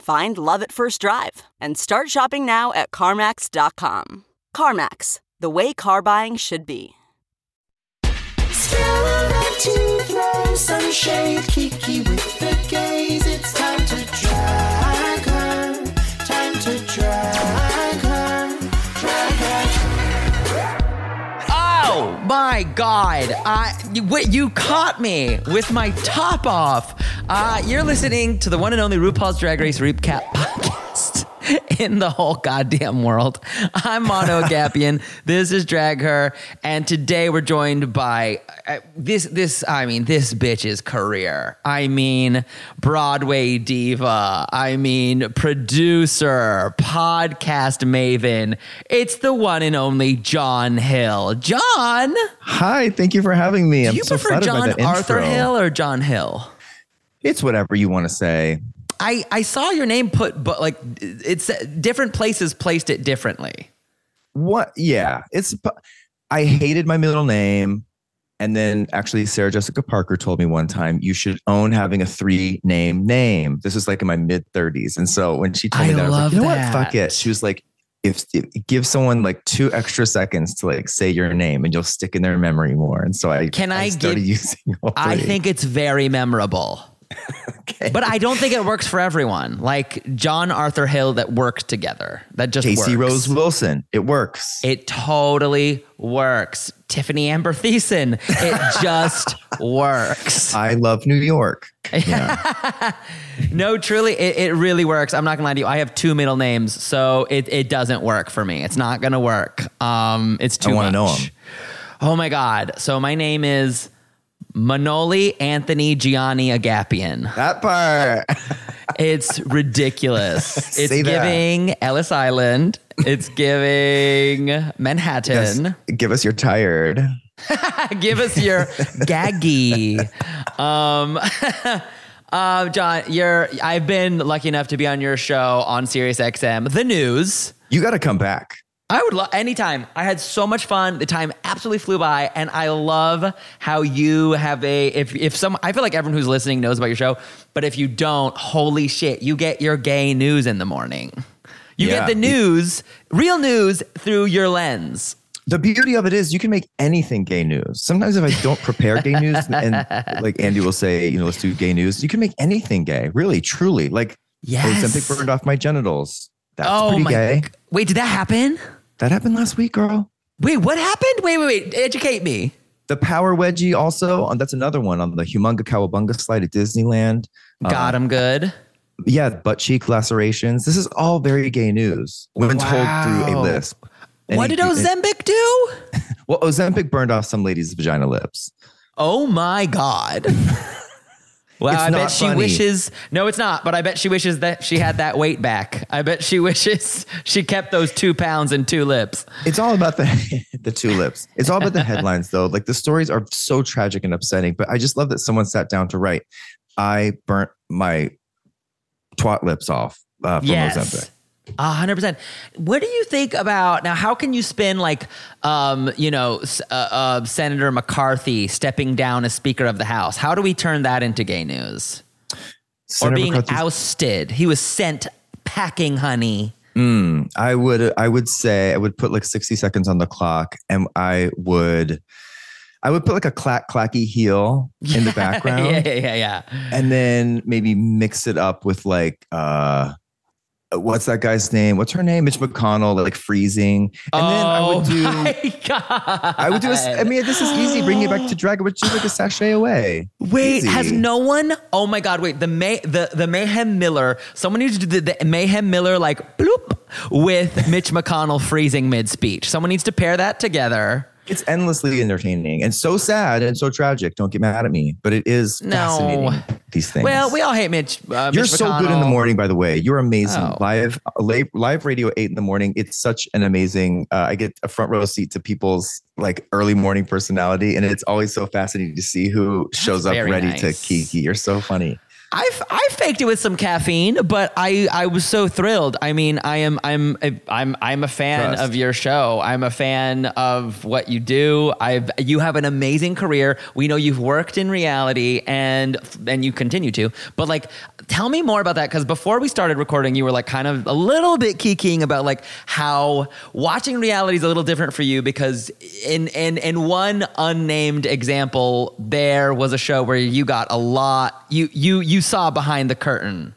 Find love at first drive and start shopping now at CarMax.com. CarMax, the way car buying should be. to throw some shade. Kiki with the gaze. It's time to my god! I wait, you caught me with my top off. Uh, you're listening to the one and only RuPaul's Drag Race recap podcast in the whole goddamn world. I'm Mano Gapian. This is Drag Her, and today we're joined by uh, this. This I mean, this bitch's career. I mean, Broadway diva. I mean, producer, podcast maven. It's the one and only John Hill. John. Hi, thank you for having me. Do I'm you so prefer John Arthur intro. Hill or John Hill? It's whatever you want to say. I, I saw your name put, but like it's different places placed it differently. What? Yeah, it's. I hated my middle name, and then actually, Sarah Jessica Parker told me one time you should own having a three name name. This is like in my mid thirties, and so when she told I me that, I was love like, you know that. what? Fuck it. She was like. If, if give someone like two extra seconds to like say your name and you'll stick in their memory more. And so I Can I started give- using I think it's very memorable. Okay. But I don't think it works for everyone. Like John Arthur Hill that works together. That just Casey works. Rose Wilson. It works. It totally works. Tiffani Amber Thiessen. It just works. I love New York. Yeah. No, truly, it, it really works. I'm not gonna lie to you. I have two middle names, so it, it doesn't work for me. It's not gonna work. Um, it's too. I wanna know much. 'em. Oh my god! So my name is Manoli Anthony Gianni Agapion. that part. It's ridiculous. It's that. giving Ellis Island. It's giving Manhattan. Yes. Give us your tired. Give us your gaggy. Um, uh, John, you're. I've been lucky enough to be on your show on Sirius XM, the news. You got to come back. I would love anytime. I had so much fun. The time absolutely flew by, and I love how you have a. If if some, I feel like everyone who's listening knows about your show, but if you don't, holy shit, you get your gay news in the morning. You Yeah. get the news, real news through your lens. The beauty of it is you can make anything gay news. Sometimes if I don't prepare gay news and like Andy will say, you know, let's do gay news, you can make anything gay. Really, truly. Like Yes. something burned off my genitals. That's oh pretty my! gay. Wait, did that happen? That happened last week, girl. Wait, what happened? Wait, wait, wait. Educate me. The power wedgie also, and that's another one on the Humunga Kowabunga slide at Disneyland. Uh, Got him good. Yeah, butt cheek lacerations. This is all very gay news when told through a Wow. lisp. And what he- did Ozempic do? Well, Ozempic burned off some ladies' vagina lips. Oh my god. Well, It's I bet not she funny. wishes. No, it's not. But I bet she wishes that she had that weight back. I bet she wishes she kept those two pounds and two lips. It's all about the the two lips. It's all about the headlines, though. Like the stories are so tragic and upsetting. But I just love that someone sat down to write. I burnt my twat lips off uh, from yes. Hundred percent. What do you think about now? How can you spin like, um, you know, uh, uh, Senator McCarthy stepping down as Speaker of the House? How do we turn that into gay news? or being McCarthy's- ousted? He was sent packing, honey. Mm, I would I would say I would put like 60 seconds on the clock and I would I would put like a clack clacky heel in the background yeah, yeah, yeah, yeah. and then maybe mix it up with like uh Uh, what's that guy's name? What's her name? Mitch McConnell, like freezing. And then I would oh do Oh my God. I would do a, I mean, this is easy. Bring it back to drag. I would do like a sashay away. Wait, Easy. has no one? Oh my God! Wait, the May the the Mayhem Miller. Someone needs to do the, the Mayhem Miller like bloop with Mitch McConnell freezing mid speech. Someone needs to pair that together. It's endlessly entertaining and so sad and so tragic. Don't get mad at me, but it is No. fascinating. These things. Well, we all hate Mitch. Uh, You're Mitch so good in the morning, by the way. You're amazing. Oh. Live, live, live radio eight in the morning. It's such an amazing. Uh, I get a front row seat to people's like early morning personality, and it's always so fascinating to see who shows up very ready to kiki. You're so funny. I I faked it with some caffeine, but I I was so thrilled. I mean, I am I'm I'm I'm a fan Trust. of your show. I'm a fan of what you do. I've you have an amazing career. We know you've worked in reality and and you continue to. But like tell me more about that cuz before we started recording you were like kind of a little bit kikiing about like how watching reality is a little different for you because in in in one unnamed example there was a show where you got a lot you you you saw behind the curtain.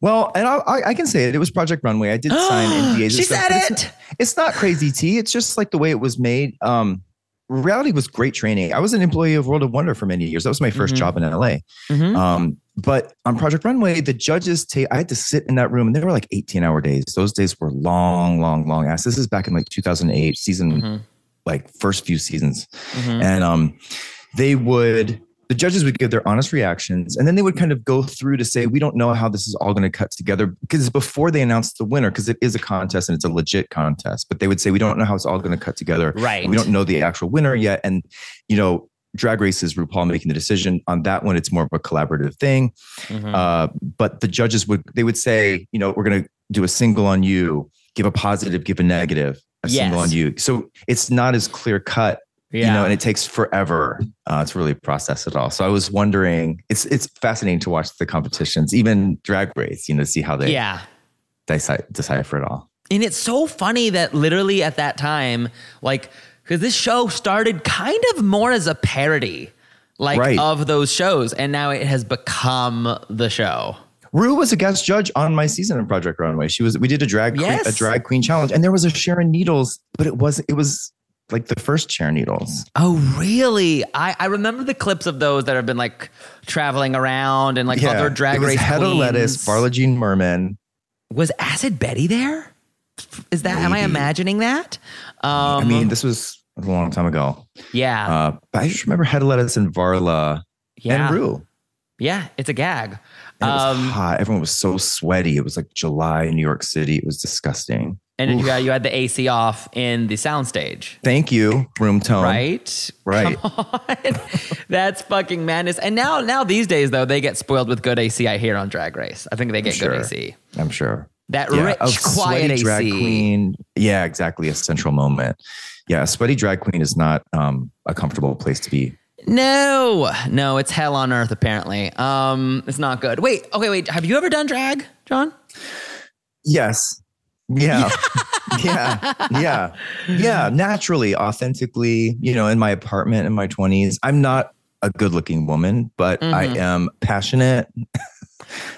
Well, and I, I, I can say it. It was Project Runway. I did sign NDAs. She stuff, said it's it. not- It's not crazy tea. It's just like the way it was made. Um, reality was great training. I was an employee of World of Wonder for many years. That was my 1st Mhm. job in LA. Mhm. Um, but on Project Runway, the judges take. I had to sit in that room, and they were like 18 hour days. Those days were long, long, long ass. This is back in like 2008, season Mhm. like first few seasons, Mhm. and um, they would. The judges would give their honest reactions, and then they would kind of go through to say, "We don't know how this is all going to cut together," because before they announced the winner, because it is a contest and it's a legit contest, but they would say, "We don't know how it's all going to cut together. Right. We don't know the actual winner yet." And you know, Drag Race is RuPaul making the decision on that one. It's more of a collaborative thing. Mhm. Uh, but the judges would they would say, you know, we're going to do a single on you, give a positive, give a negative, a single on you. So it's not as clear cut, you know, and it takes forever uh, to really process it all. So I was wondering, it's it's fascinating to watch the competitions, even Drag Race, you know, see how they yeah. decide, decipher it all. And it's so funny that literally at that time, like, because this show started kind of more as a parody, like Right. of those shows, and now it has become the show. Rue was a guest judge on my season of Project Runway. She was. We did a drag queen, a drag queen challenge, and there was a Sharon Needles, but it was it was like the first chair Needles. Oh, really? I, I remember the clips of those that have been like traveling around and like other drag it was race Hedda queens. Lettuce, Varla Jean Merman. Was Acid Betty there? Is that? Am I imagining that? Um, I mean, this was a long time ago. yeah, Uh, but I just remember Hedda Lettuce and Varla yeah, and Rue. yeah. It's a gag. It was Um, hot. Everyone was so sweaty. It was like July in New York City. It was disgusting. And you had, you had the AC off in the soundstage. Thank you, room tone. right? Right. That's fucking madness. And now, now these days though, they get spoiled with good AC. I hear on Drag Race. I think they get good AC. I'm sure. That Yeah, rich, quiet sweaty AC. drag queen. Yeah, exactly. A central moment. Yeah, a sweaty drag queen is not um, a comfortable place to be. No, no, it's hell on earth. Apparently, um, it's not good. Wait, okay, wait. Have you ever done drag, John? Yes. Yeah. yeah. Yeah. Yeah. Naturally, authentically, you know, in my apartment in my 20s. I'm not a good looking woman, but I Mm-hmm. am passionate.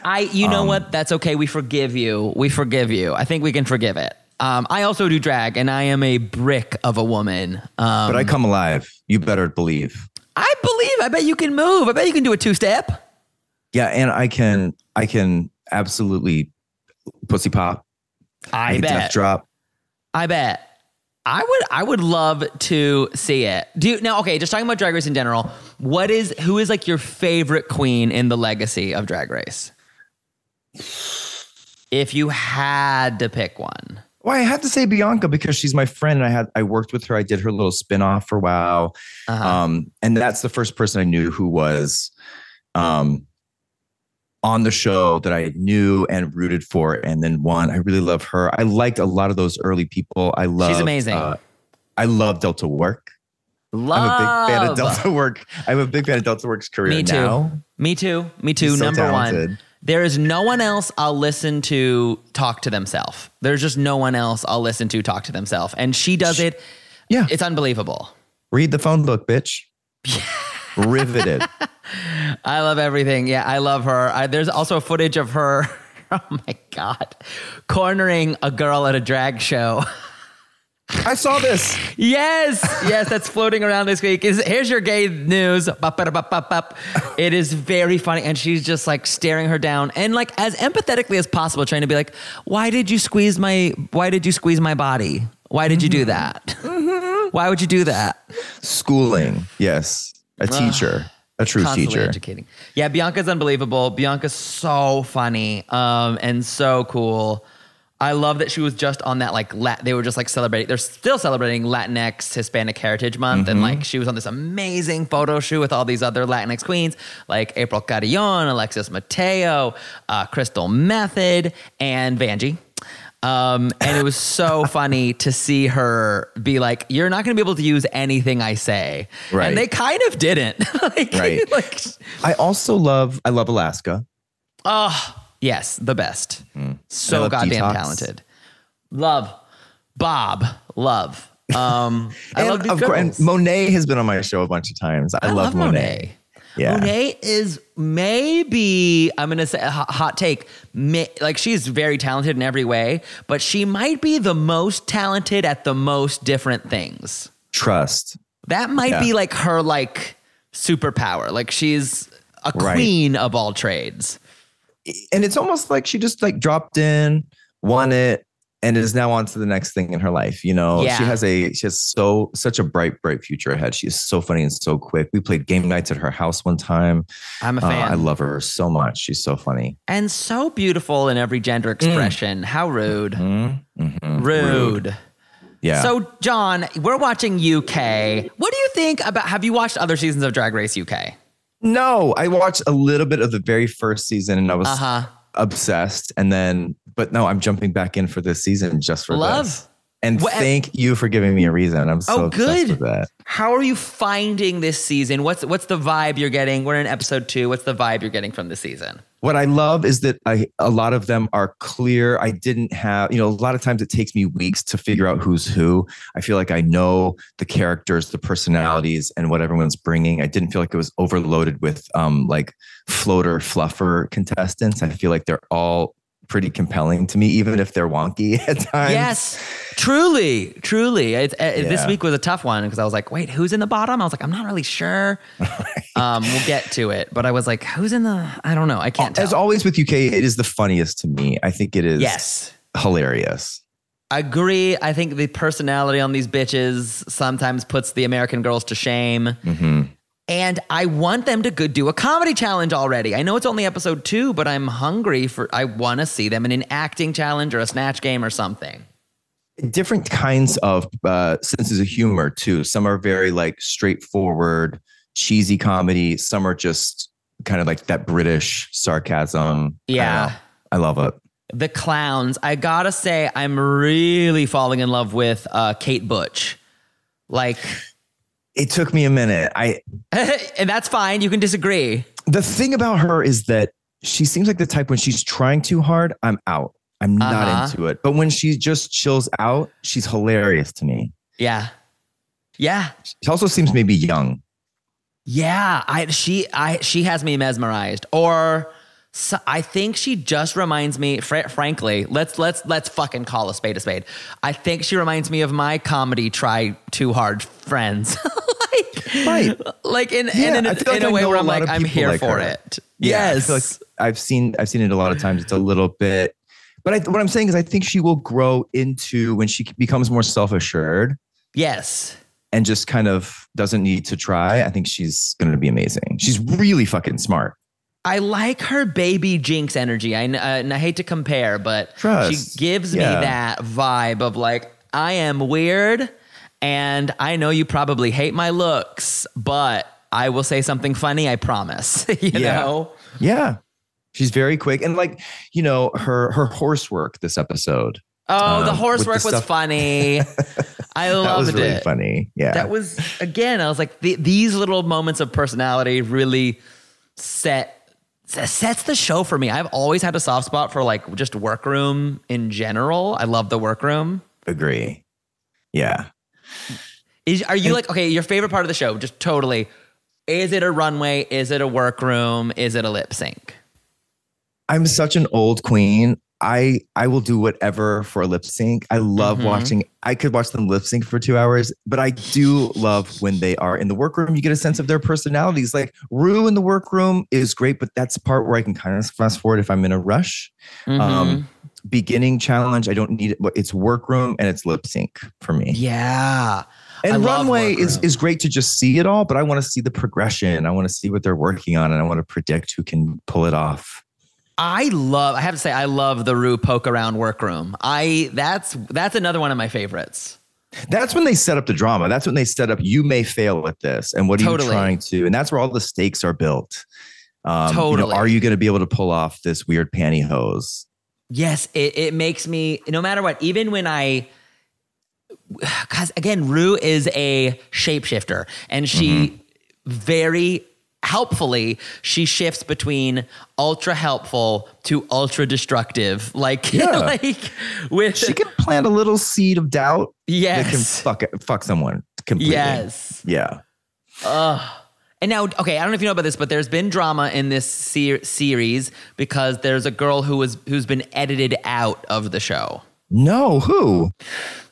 I, you know Um, what? That's okay. We forgive you. We forgive you. I think we can forgive it. Um, I also do drag, and I am a brick of a woman. Um, But I come alive. You better believe. I believe. I bet you can move. I bet you can do a two step. Yeah. And I can, I can absolutely pussy pop. I, bet. death drop. I bet. I would I would love to see it. Do you now okay, just talking about drag race in general, what is who is like your favorite queen in the legacy of drag race? If you had to pick one. Well, I have to say Bianca because she's my friend and I had I worked with her. I did her little spin-off for WoW. Uh-huh. Um, and that's the first person I knew who was um on the show that I knew and rooted for and then won. I really love her. I liked a lot of those early people. I love She's amazing. uh, I love Delta Work. Love. I'm a big fan of Delta Work. I'm a big fan of Delta Work's career Me too. now. Me too. Me too. So Number one. There is no one else I'll listen to talk to themselves. There's just no one else I'll listen to talk to themselves. And she does it. Yeah. It's unbelievable. Read the phone book, bitch. Riveted. I love everything. Yeah, I love her. I, there's also footage of her oh my god, cornering a girl at a drag show. I saw this. Yes, yes, that's floating around this week. Is here's your gay news. Bop, bop, bop, bop. It is very funny, and she's just like staring her down, and like as empathetically as possible, trying to be like, "Why did you squeeze my? Why did you squeeze my body? Why did you do that? Mm-hmm. Why would you do that?" Schooling. Yes. A teacher. A true Constantly teacher. educating. Yeah, Bianca's unbelievable. Bianca's so funny, um, and so cool. I love that she was just on that like Lat- they were just like celebrating. They're still celebrating Latinx Hispanic Heritage Month, and like she was on this amazing photo shoot with all these other Latinx queens like April Carrión, Alexis Mateo, uh, Crystal Methyd, and Vanjie. Um, and it was so funny to see her be like, "You're not going to be able to use anything I say," Right. and they kind of didn't. like, Right. like, I also love, I love Alaska. oh, yes, the best. I So goddamn Detox. talented. Love Bob. Love. Um, I love these of course, and. Monet has been on my show a bunch of times. I, love, Monet. Yeah. Monet is maybe I'm gonna say a hot take. May, like she's very talented in every way, but she might be the most talented at the most different things. Trust. That might Yeah. be like her like superpower. Like she's a Right. queen of all trades. And it's almost like she just like dropped in, won it, and is now on to the next thing in her life. You know, Yeah. she has a she has so such a bright, bright future ahead. She is so funny and so quick. We played game nights at her house one time. I'm a Uh, fan. I love her so much. She's so funny. and so beautiful in every gender expression. How rude. Mhm. Rude. Yeah. So, John, we're watching UK. What do you think about? Have you watched other seasons of Drag Race UK? no, I watched a little bit of the very first season and I was Uh huh. Obsessed. And then, but no, I'm jumping back in for this season just for Love. this. And What- thank you for giving me a reason. I'm so Oh, obsessed good. with that. How are you finding this season? What's what's the vibe you're getting? We're in episode two. What's the vibe you're getting from the season? What I love is that I, a lot of them are clear. I didn't have, you know, a lot of times it takes me weeks to figure out who's who. I feel like I know the characters, the personalities, and what everyone's bringing. I didn't feel like it was overloaded with um, like floater, fluffer contestants. I feel like they're all pretty compelling to me, even if they're wonky at times. yes, truly, truly. It, uh, This week was a tough one because I was like, wait, who's in the bottom? I was like, I'm not really sure. um, we'll get to it, but I was like, who's in the? I don't know. I can't tell. As always with UK, it is the funniest to me. I think it is yes. hilarious. Agree. I think the personality on these bitches sometimes puts the American girls to shame. Mm-hmm. And I want them to do a comedy challenge already. I know it's only episode two, but I'm hungry for, I want to see them in an acting challenge or a snatch game or something. different kinds of uh, senses of humor too. Some are very like straightforward, cheesy comedy. Some are just kind of like that British sarcasm. Yeah. know. I, love it. The clowns, I gotta say, I'm really falling in love with uh, Kate Butch. Like, It took me a minute. I and that's fine. You can disagree. the thing about her is that she seems like the type when she's trying too hard, I'm out. I'm not Uh-huh. into it. But when she just chills out, she's hilarious to me. Yeah. Yeah. She also seems maybe young. Yeah, I she I she has me mesmerized. Or so, I think she just reminds me. Fr- frankly, let's let's let's fucking call a spade a spade. I think she reminds me of my comedy "Try Too Hard" friends. like, Right. Like in Yeah, in, in, like in a way where a I'm like I'm here like for her. it. Yeah, yes. like I've seen I've seen it a lot of times. It's a little bit, but I, what I'm saying is I think she will grow into when she becomes more self assured yes. and just kind of doesn't need to try. I think she's going to be amazing. She's really fucking smart. I like her baby Jinkx energy. I, uh, and I hate to compare, but Trust. she gives me that vibe of like, I am weird and I know you probably hate my looks, but I will say something funny, I promise. you Yeah. know? Yeah, she's very quick and like you know her her horse work this episode. Oh, the Um, horse with the work was funny. I That loved was really it. funny. Yeah, That was again. I was like, the, these little moments of personality really set sets the show for me. I've always had a soft spot for like just workroom in general. I love the workroom. agree. Yeah, Is are you like okay? Your favorite part of the show? Just totally. Is it a runway? Is it a workroom? Is it a lip sync? I'm such an old queen. I I will do whatever for a lip sync. I love Mhm. watching. I could watch them lip sync for two hours, but I do love when they are in the workroom. You get a sense of their personalities. Like Rue in the workroom is great, but that's the part where I can kind of fast forward if I'm in a rush. Mhm. Um, beginning challenge, I don't need it. but It's workroom and it's lip sync for me. yeah. And love runway is is great to just see it all, but I want to see the progression. I want to see what they're working on, and I want to predict who can pull it off. I love. I have to say, I love the Rue poke around workroom. I that's that's another one of my favorites. That's when they set up the drama. That's when they set up. You may fail at this, and what are Totally. you trying to? And that's where all the stakes are built. Um, you know, Totally. are you going to be able to pull off this weird pantyhose? Yes, it, it makes me no matter what, even when I because again, Rue is a shapeshifter and she Mm-hmm. very helpfully she shifts between ultra helpful to ultra destructive. Like Yeah. like with She can plant a little seed of doubt that can fuck it, fuck someone completely. Yes. Yeah. Ugh. And now, okay, I don't know if you know about this, but there's been drama in this ser- series because there's a girl who was who's been edited out of the show. No. Who?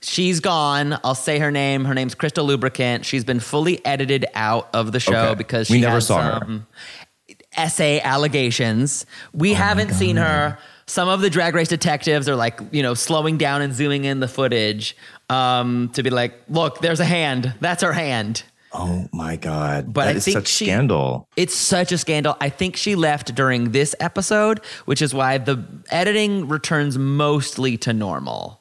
She's gone. I'll say her name. Her name's Crystal Lubricant. She's been fully edited out of the show Okay. because We she never had saw her. essay allegations. Oh We haven't seen her. Some of the drag race detectives are like, you know, slowing down and zooming in the footage um, to be like, look, there's a hand. That's her hand. Oh my god. But that I is think such she- scandal. It's such a scandal. I think she left during this episode, which is why the editing returns mostly to normal.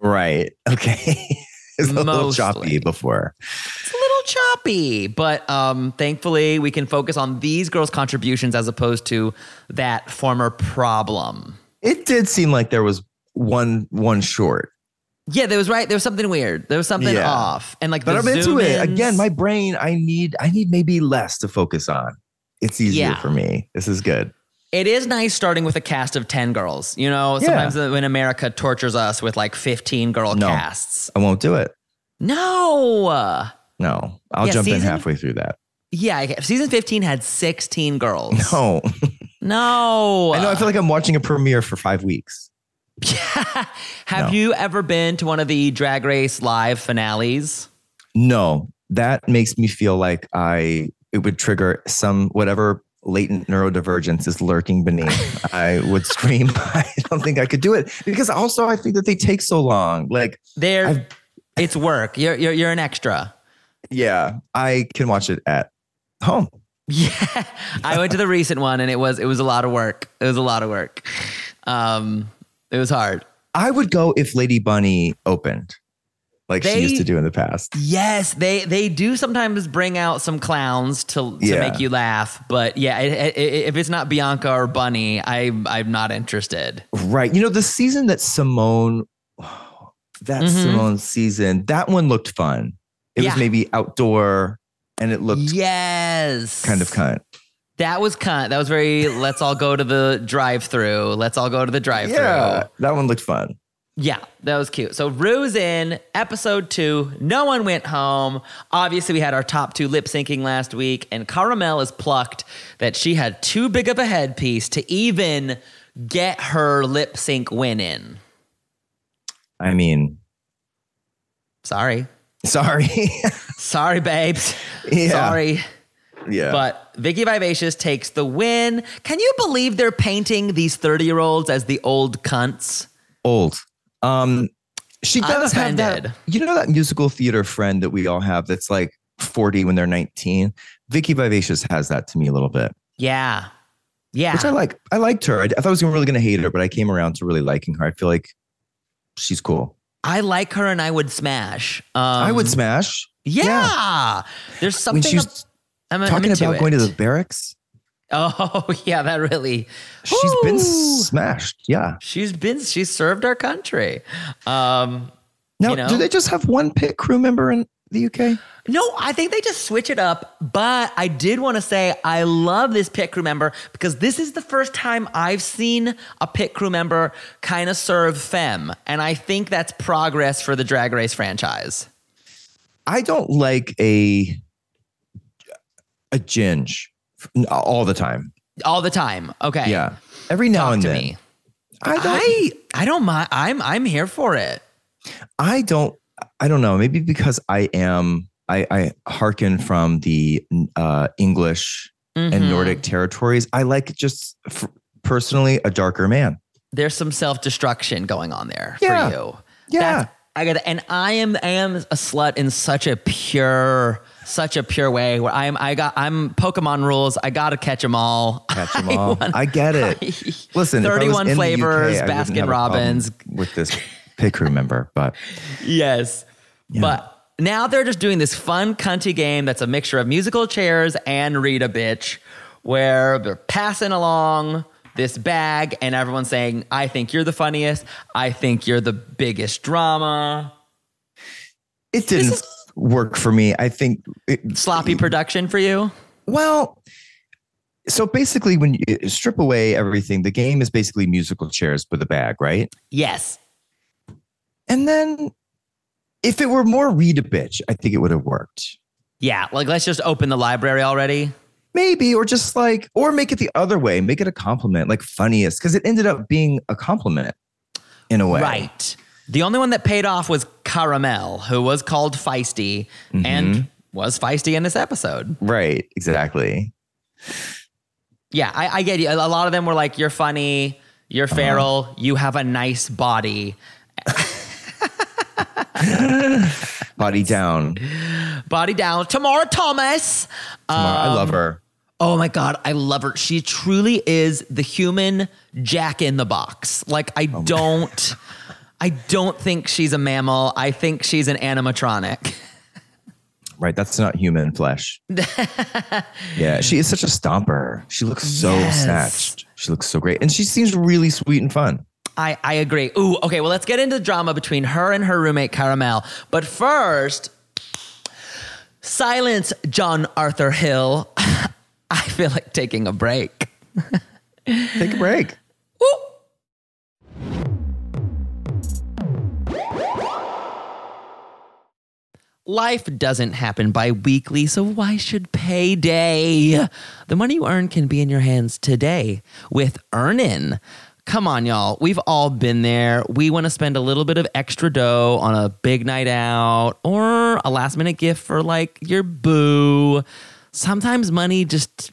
Right. Okay. it's a little choppy before. It's a little choppy, but um, thankfully we can focus on these girls' contributions as opposed to that former problem. It did seem like there was one one short. Yeah, there was right. There was something weird. There was something Yeah. off, and like But I'm into it. Again, my brain, I need I need maybe less to focus on. It's easier Yeah. for me. This is good. It is nice starting with a cast of 10 girls. You know, Yeah. sometimes when America tortures us with like 15 girl No. casts. I won't do it. No. No. I'll Yeah, jump in halfway through that. Yeah, season 15 had 16 girls. No. No. I know I feel like I'm watching a premiere for five weeks. Have No. you ever been to one of the Drag Race live finales? No. That makes me feel like I it would trigger some whatever latent neurodivergence is lurking beneath. I would scream. I don't think I could do it. Because also I think that they take so long. Like There, it's work. You're, you're you're an extra. Yeah, I can watch it at home. Yeah, I went to the recent one and it was it was a lot of work. It was a lot of work. Um, it was hard. I would go if Lady Bunny opened, like They- she used to do in the past. Yes, they they do sometimes bring out some clowns to to Yeah. make you laugh, but yeah, i i if it's not Bianca or Bunny, I I'm not interested. Right. You know, the season that Simone, that Mhm. Simone season, that one looked fun. It Yeah. was maybe outdoor and it looked Yes, kind of cunt. That was cunt. That was very. let's all go to the drive-through. Let's all go to the drive-through. Yeah, that one looked fun. Yeah, that was cute. So Rue's in episode two. No one went home. Obviously, we had our top two lip syncing last week, and Cara Melle is plucked that she had too big of a headpiece to even get her lip sync win in. I mean, Sorry. sorry. Sorry, babes. Yeah. Sorry. Yeah. But Vicki Vivacious takes the win. Can you believe they're painting these 30 year olds as the old cunts? old. Um, she does have that. You know that musical theater friend that we all have that's like 40 when they're 19. Vicki Vivacious has that to me a little bit, Yeah. Yeah. which I like. I liked her. I, I thought I was really going to hate her, but I came around to really liking her. I feel like she's cool. I like her and I would smash. Um, I would smash. Yeah. There's When something. I'm, I'm talking into about going to the barracks, Oh, yeah, that really. she's been smashed. Yeah. She's been. she served our country. Um, Now, You know? do they just have one pit crew member in the UK? no, I think they just switch it up. But I did want to say I love this pit crew member because this is the first time I've seen a pit crew member kind of serve femme, and I think that's progress for the Drag Race franchise. I don't like a ginge all the time. All the time. Okay. Yeah. Every now Talk and then. me. I don't. I I don't mind. I'm I'm here for it. I don't. I don't know. Maybe because I am. I, I hearken from the uh, English Mhm. and Nordic territories. I like just f- personally a darker man. There's some self destruction going on there Yeah. for you. Yeah. That's- I got and I am I am a slut in such a pure such a pure way where I'm I got I'm Pokemon rules. I gotta catch them all. Catch them I all. want- I get it. Listen, I was 31 in UK, flavors, I Baskin have a problem Robbins. with this pit crew member, but Yes. But now they're just doing this fun cunty game that's a mixture of musical chairs and read a bitch, where they're passing along this bag and everyone's saying, I think you're the funniest. I think you're the biggest drama. it didn't work for me. I think it, Sloppy production for you. Well, so basically, when you uh, strip away everything, the game is basically musical chairs with a bag, right? Yes. And then if it were more read a bitch, I think it would have worked. Yeah. Like, let's just open the library already. Maybe, or just like, or make it the other way, make it a compliment, like funniest, because it ended up being a compliment in a way. Right. The only one that paid off was Cara Melle, who was called Feisty and was feisty in this episode. Right. Exactly. Yeah, I, I get you. A lot of them were like, "You're funny, you're feral, you have a nice body." Body down. Body down. Tomara Thomas. Tomara, I Um, love her. Oh my god, I love her. She truly is the human Jack in the Box. Like I don't, I don't think she's a mammal. I think she's an animatronic. Right. That's not human flesh. yeah. She is such a stomper. She looks so Yes. snatched. She looks so great. And she seems really sweet and fun. I, I agree. Ooh, okay, well, let's get into the drama between her and her roommate, Cara Melle. But first, silence John Arthur Hill. I feel like taking a break. Take a break. Life doesn't happen bi weekly, so why should payday? The money you earn can be in your hands today with Earnin. Come on, y'all. We've all been there. We want to spend a little bit of extra dough on a big night out or a last minute gift for like your boo. Sometimes money just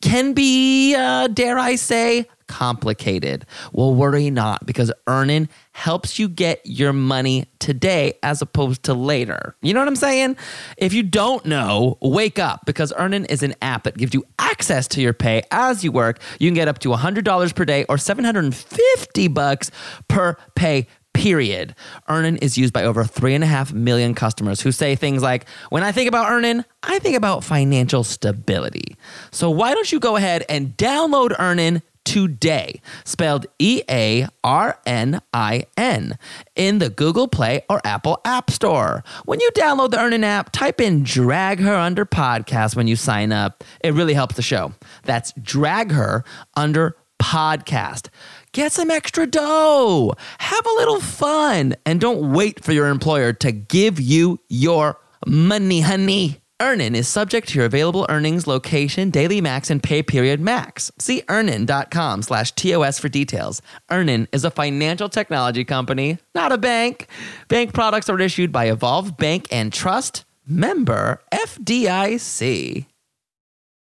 can be, uh, dare I say, complicated. Well, worry not because Earnin helps you get your money today as opposed to later. You know what I'm saying? If you don't know, wake up because Earnin is an app that gives you access to your pay as you work. You can get up to $100 per day or 750 bucks per pay period. Earnin is used by over three and a half million customers who say things like, when I think about Earnin, I think about financial stability. So why don't you go ahead and download Earnin today, spelled E A R N I N, in the Google Play or Apple App Store. When you download the Earnin app, type in drag her under podcast when you sign up. It really helps the show. That's drag her under podcast. Get some extra dough. Have a little fun. And don't wait for your employer to give you your money, honey. Earnin is subject to your available earnings, location, daily max, and pay period max. See earnin.com slash TOS for details. Earnin is a financial technology company, not a bank. Bank products are issued by Evolve Bank and Trust, member FDIC.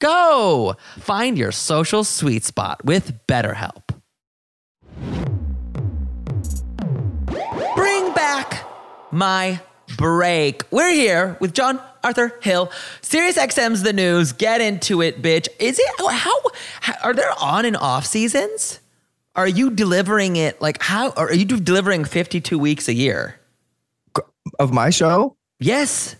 Go! Find your social sweet spot with BetterHelp. Bring back my break. We're here with John Arthur Hill. Sirius XM's the news. Get into it, bitch. Is it how, how are there on and off seasons? Are you delivering it like how are you delivering 52 weeks a year? Of my show, Yes.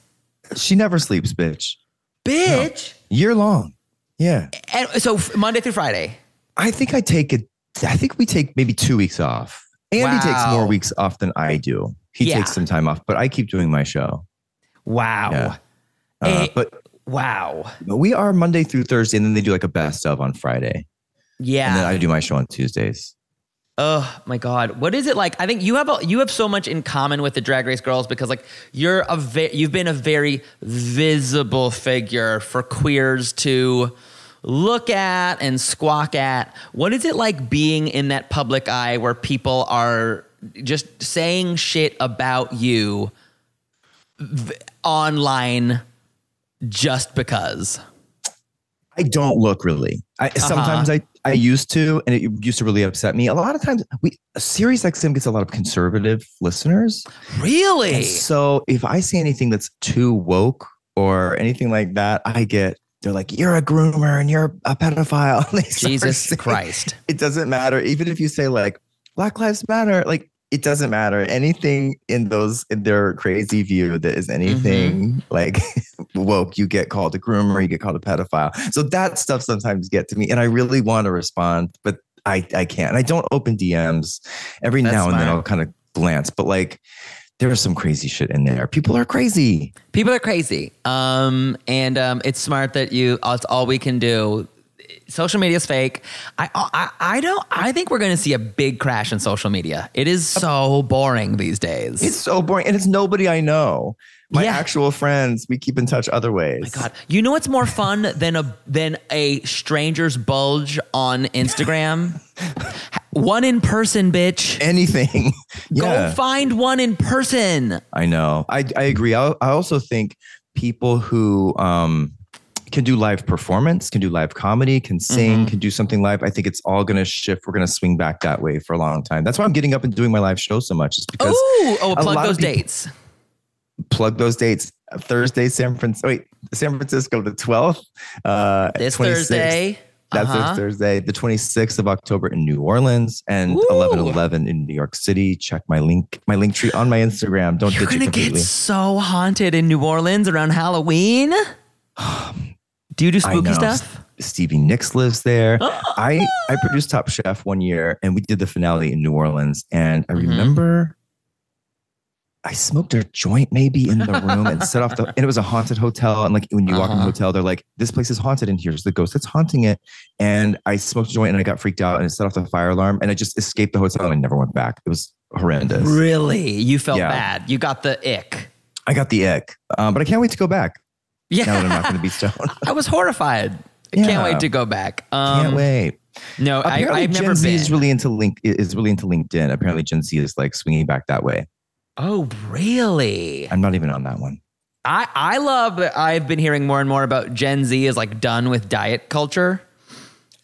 she never sleeps, bitch. Bitch. Year long. Yeah. And so Monday through Friday. I think I take it. I think we take maybe two weeks off. Andy takes more weeks off than I do. He Yeah. takes some time off, but I keep doing my show. Wow. Yeah. Uh, Eh, but wow. but we are Monday through Thursday, and then they do like a best of on Friday, Yeah. and then I do my show on Tuesdays. Oh my god, what is it like? I think you have a, you have so much in common with the Drag Race girls because like you're a ve- you've been a very visible figure for queers to look at and squawk at. What is it like being in that public eye where people are just saying shit about you v- online just because? I don't look really. I Uh-huh. sometimes I I used to, and it used to really upset me. A lot of times, we Sirius XM gets a lot of conservative listeners, Really? and so if I say anything that's too woke or anything like that, I get they're like, "You're a groomer and you're a pedophile." Jesus saying- Christ. It doesn't matter, even if you say like Black Lives Matter, like. It doesn't matter. Anything in those in their crazy view that is anything mm-hmm. like woke, you get called a groomer, you get called a pedophile. So that stuff sometimes get to me, and I really want to respond, but I I can't. And I don't open DMs. Every That's now and then. I'll kind of glance, but like there's some crazy shit in there. People are crazy. People are crazy. Um, and um, it's smart that you, it's all we can do. Social media is fake. I, I, I don't, I think we're going to see a big crash in social media. It is so boring these days. It's so boring, and it's nobody I know. My Yeah. actual friends, we keep in touch other ways. My god, you know what's more fun than a than a stranger's bulge on Instagram? one in person, bitch. anything. yeah. Go find one in person. I know. I I agree. I, I also think people who um can do live performance, can do live comedy, can sing, Mm-hmm. can do something live. I think it's all going to shift. We're going to swing back that way for a long time. That's why I'm getting up and doing my live show so much. Is because oh, a plug those people- dates. Plug those dates. Thursday, San Francisco. Wait, San Francisco, the 12th. Uh, This 26th. Thursday. That's Uh-huh. this Thursday, the 26th of October in New Orleans and Ooh. 11 11 in New York City. Check my link, my link tree on my Instagram. Don't You're gonna completely. get so haunted in New Orleans around Halloween. Do you do spooky stuff? Stevie Nicks lives there. I I produced Top Chef one year, and we did the finale in New Orleans. And I Mhm. remember I smoked a joint maybe in the room and set off the. And it was a haunted hotel. And like when you walk in the Uh-huh. hotel, they're like, "This place is haunted, and here's the ghost that's haunting it." And I smoked a joint, and I got freaked out, and it set off the fire alarm, and I just escaped the hotel and I never went back. It was horrendous. Really? You felt Yeah. bad. You got the ick. I got the ick, um, but I can't wait to go back. Yeah. Now that I'm not going to be stoned, I was horrified. I can't wait to go back. Um, can't wait. No, I, Apparently, I've Gen never Z been. is really into link is really into LinkedIn. Apparently, Gen Z is like swinging back that way. Oh, really? I'm not even on that one. I, I love that I've been hearing more and more about Gen Z is like done with diet culture.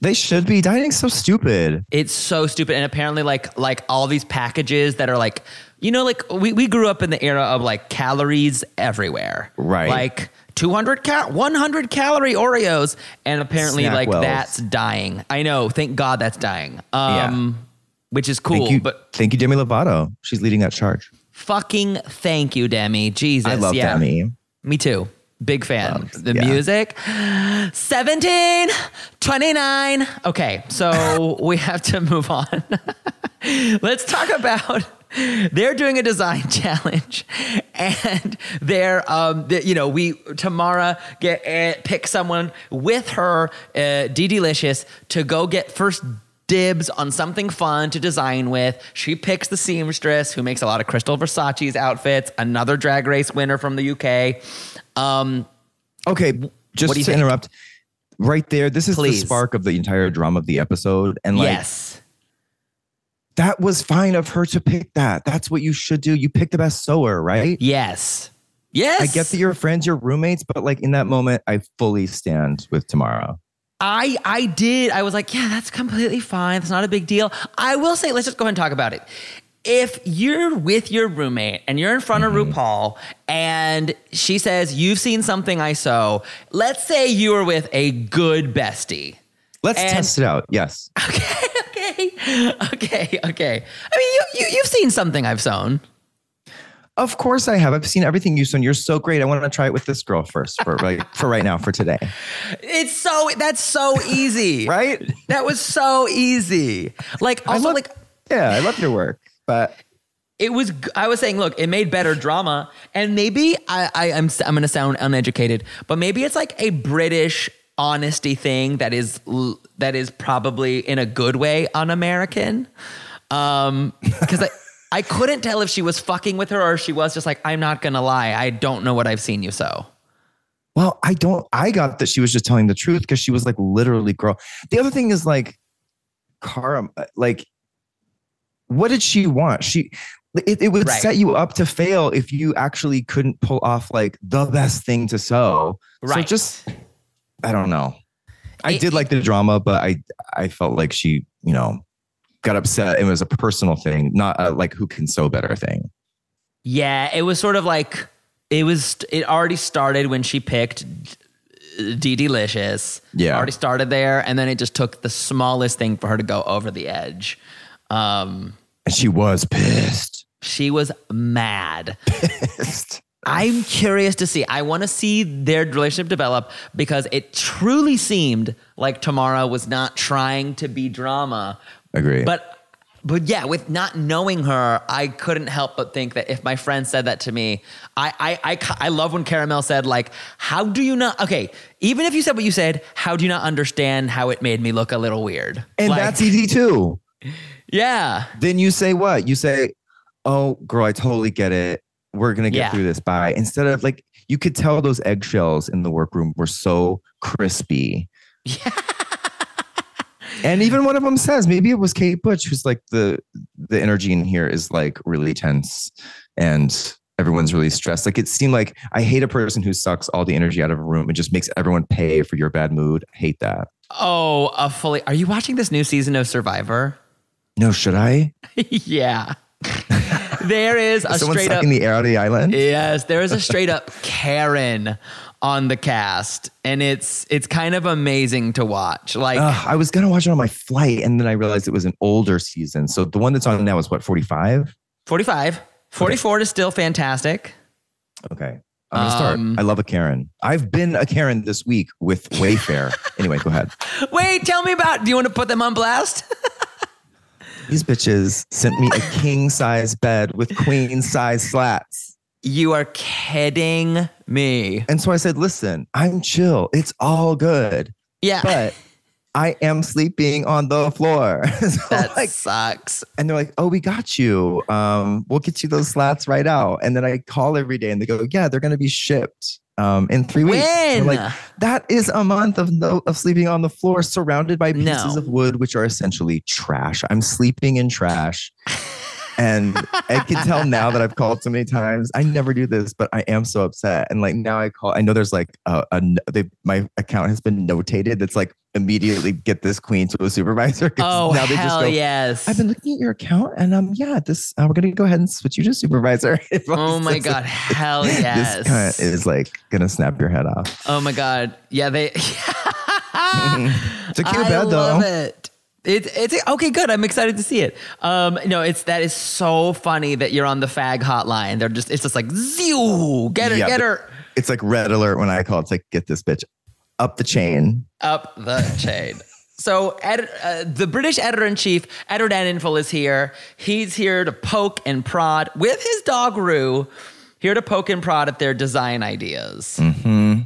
They should be. Dieting's so stupid. It's so stupid. And apparently like like all these packages that are like, you know, like we, we grew up in the era of like calories everywhere. Right. Like 200 cal 100 calorie Oreos. And apparently Snack like wells. that's dying. I know. Thank God that's dying. Um, which is cool. Thank you, But thank you, Demi Lovato. She's leading that charge. Fucking thank you, Demi. Jesus. I love yeah. Demi. Me too. Big fan. Loves, the yeah. music. 17, 29. Okay, so we have to move on. Let's talk about they're doing a design challenge and they're um the- you know we Tomara get uh, pick someone with her uh D Delicious to go get first dibs on something fun to design with. She picks the seamstress who makes a lot of Krystal Versace's outfits, another drag race winner from the UK. Um, Okay, just What do you to think? interrupt, right there, this is Please. the spark of the entire drama of the episode, and like yes. that was fine of her to pick that. That's what you should do. You pick the best sewer, right? Yes. Yes. I get that you're friends, you're roommates, but like in that moment, I fully stand with Tomara. I I did. I was like, yeah, that's completely fine. It's not a big deal. I will say, let's just go ahead and talk about it. If you're with your roommate and you're in front of mm-hmm. RuPaul and she says, You've seen something I sew, let's say you were with a good bestie. Let's And- test it out. Yes. Okay, okay, okay, okay. I mean, you, you you've seen something I've sewn. Of course I have. I've seen everything you've done. You're so great. I want to try it with this girl first for right for right now, for today. It's so that's so easy. Right? That was so easy. Like I also love, like Yeah, I love your work. But it was I was saying look it made better drama and maybe i, I i'm i'm gonna sound uneducated but maybe it's like a british honesty thing that is that is probably in a good way un-american um because i i couldn't tell if she was fucking with her or she was just like i'm not gonna lie i don't know what i've seen you so well, I don't I got that she was just telling the truth because she was like literally girl. The other thing is like Cara, uh, like what did she want? She it, it would Right. set you up to fail if you actually couldn't pull off like the best thing to sew. Right. So just I don't know. I It- did like the drama, but I I felt like she, you know, got upset. It was a personal thing, not a like who can sew better thing. yeah it was sort of like it was it already started when she picked DeDeLicious. Yeah. Already started there. And then it just took the smallest thing for her to go over the edge. Um, And she was pissed. she was mad. Pissed. I'm curious to see. I want to see their relationship develop because it truly seemed like Tomara was not trying to be drama. Agree. But but yeah, with not knowing her, I couldn't help but think that if my friend said that to me, I I I, I love when Cara Melle said like, "How do you not?" Okay, even if you said what you said, how do you not understand how it made me look a little weird? and Like, that's easy too. yeah, then you say what? You say, "Oh, girl, I totally get it. We're gonna get Yeah. through this." By instead of like, you could tell those eggshells in the workroom were so crispy. and even one of them says, maybe it was Kate Butch, who's like the the energy in here is like really tense, and everyone's really stressed. Like it seemed like I hate a person who sucks all the energy out of a room and just makes everyone pay for your bad mood. I hate that. Oh, a fully. Are you watching this new season of Survivor? No, should I? yeah. there is a someone straight up. sucking the air out of the island? Yes, there is a straight up Karen on the cast, and it's it's kind of amazing to watch. Like, I was gonna watch it on my flight, and then I realized it was an older season. So the one that's on now is what forty five. 45, 44 is still fantastic. Okay, I'm gonna start. Um, I love a Karen. I've been a Karen this week with Wayfair. anyway, go ahead. Wait, tell me about. Do you want to put them on blast? These bitches sent me a king size bed with queen size slats. you are kidding me. And so I said, listen, I'm chill. It's all good. Yeah, But I am sleeping on the floor. So, that like, sucks. and they're like, oh, we got you. Um, we'll get you those slats right out. And then I call every day and they go, yeah, they're going to be shipped um, in three weeks. Like, that is a month of no, of sleeping on the floor surrounded by pieces No. of wood, which are essentially trash. I'm sleeping in trash. And I can tell now that I've called so many times. I never do this, but I am so upset. And like now I call, I know there's like a, a they, my account has been notated. That's like immediately get this queen to a supervisor. Oh now they just hell go, yes! I've been looking at your account and um yeah this uh, we're gonna go ahead and switch you to supervisor. oh my god, hell yes! This kind is like gonna snap your head off. Oh my god, yeah, they. It's a cute I bed though. love it. It, it's okay, good. I'm excited to see it. Um, no, it's that is so funny that you're on the fag hotline. They're just, it's just like, zew, get her, Yeah, get her It's like red alert when I call. It's like get this bitch up the chain. up the chain. So, edit, uh, the British editor in chief, Edward Enninful, is here. He's here to poke and prod with his dog Rue, here to poke and prod at their design ideas. Mm-hmm.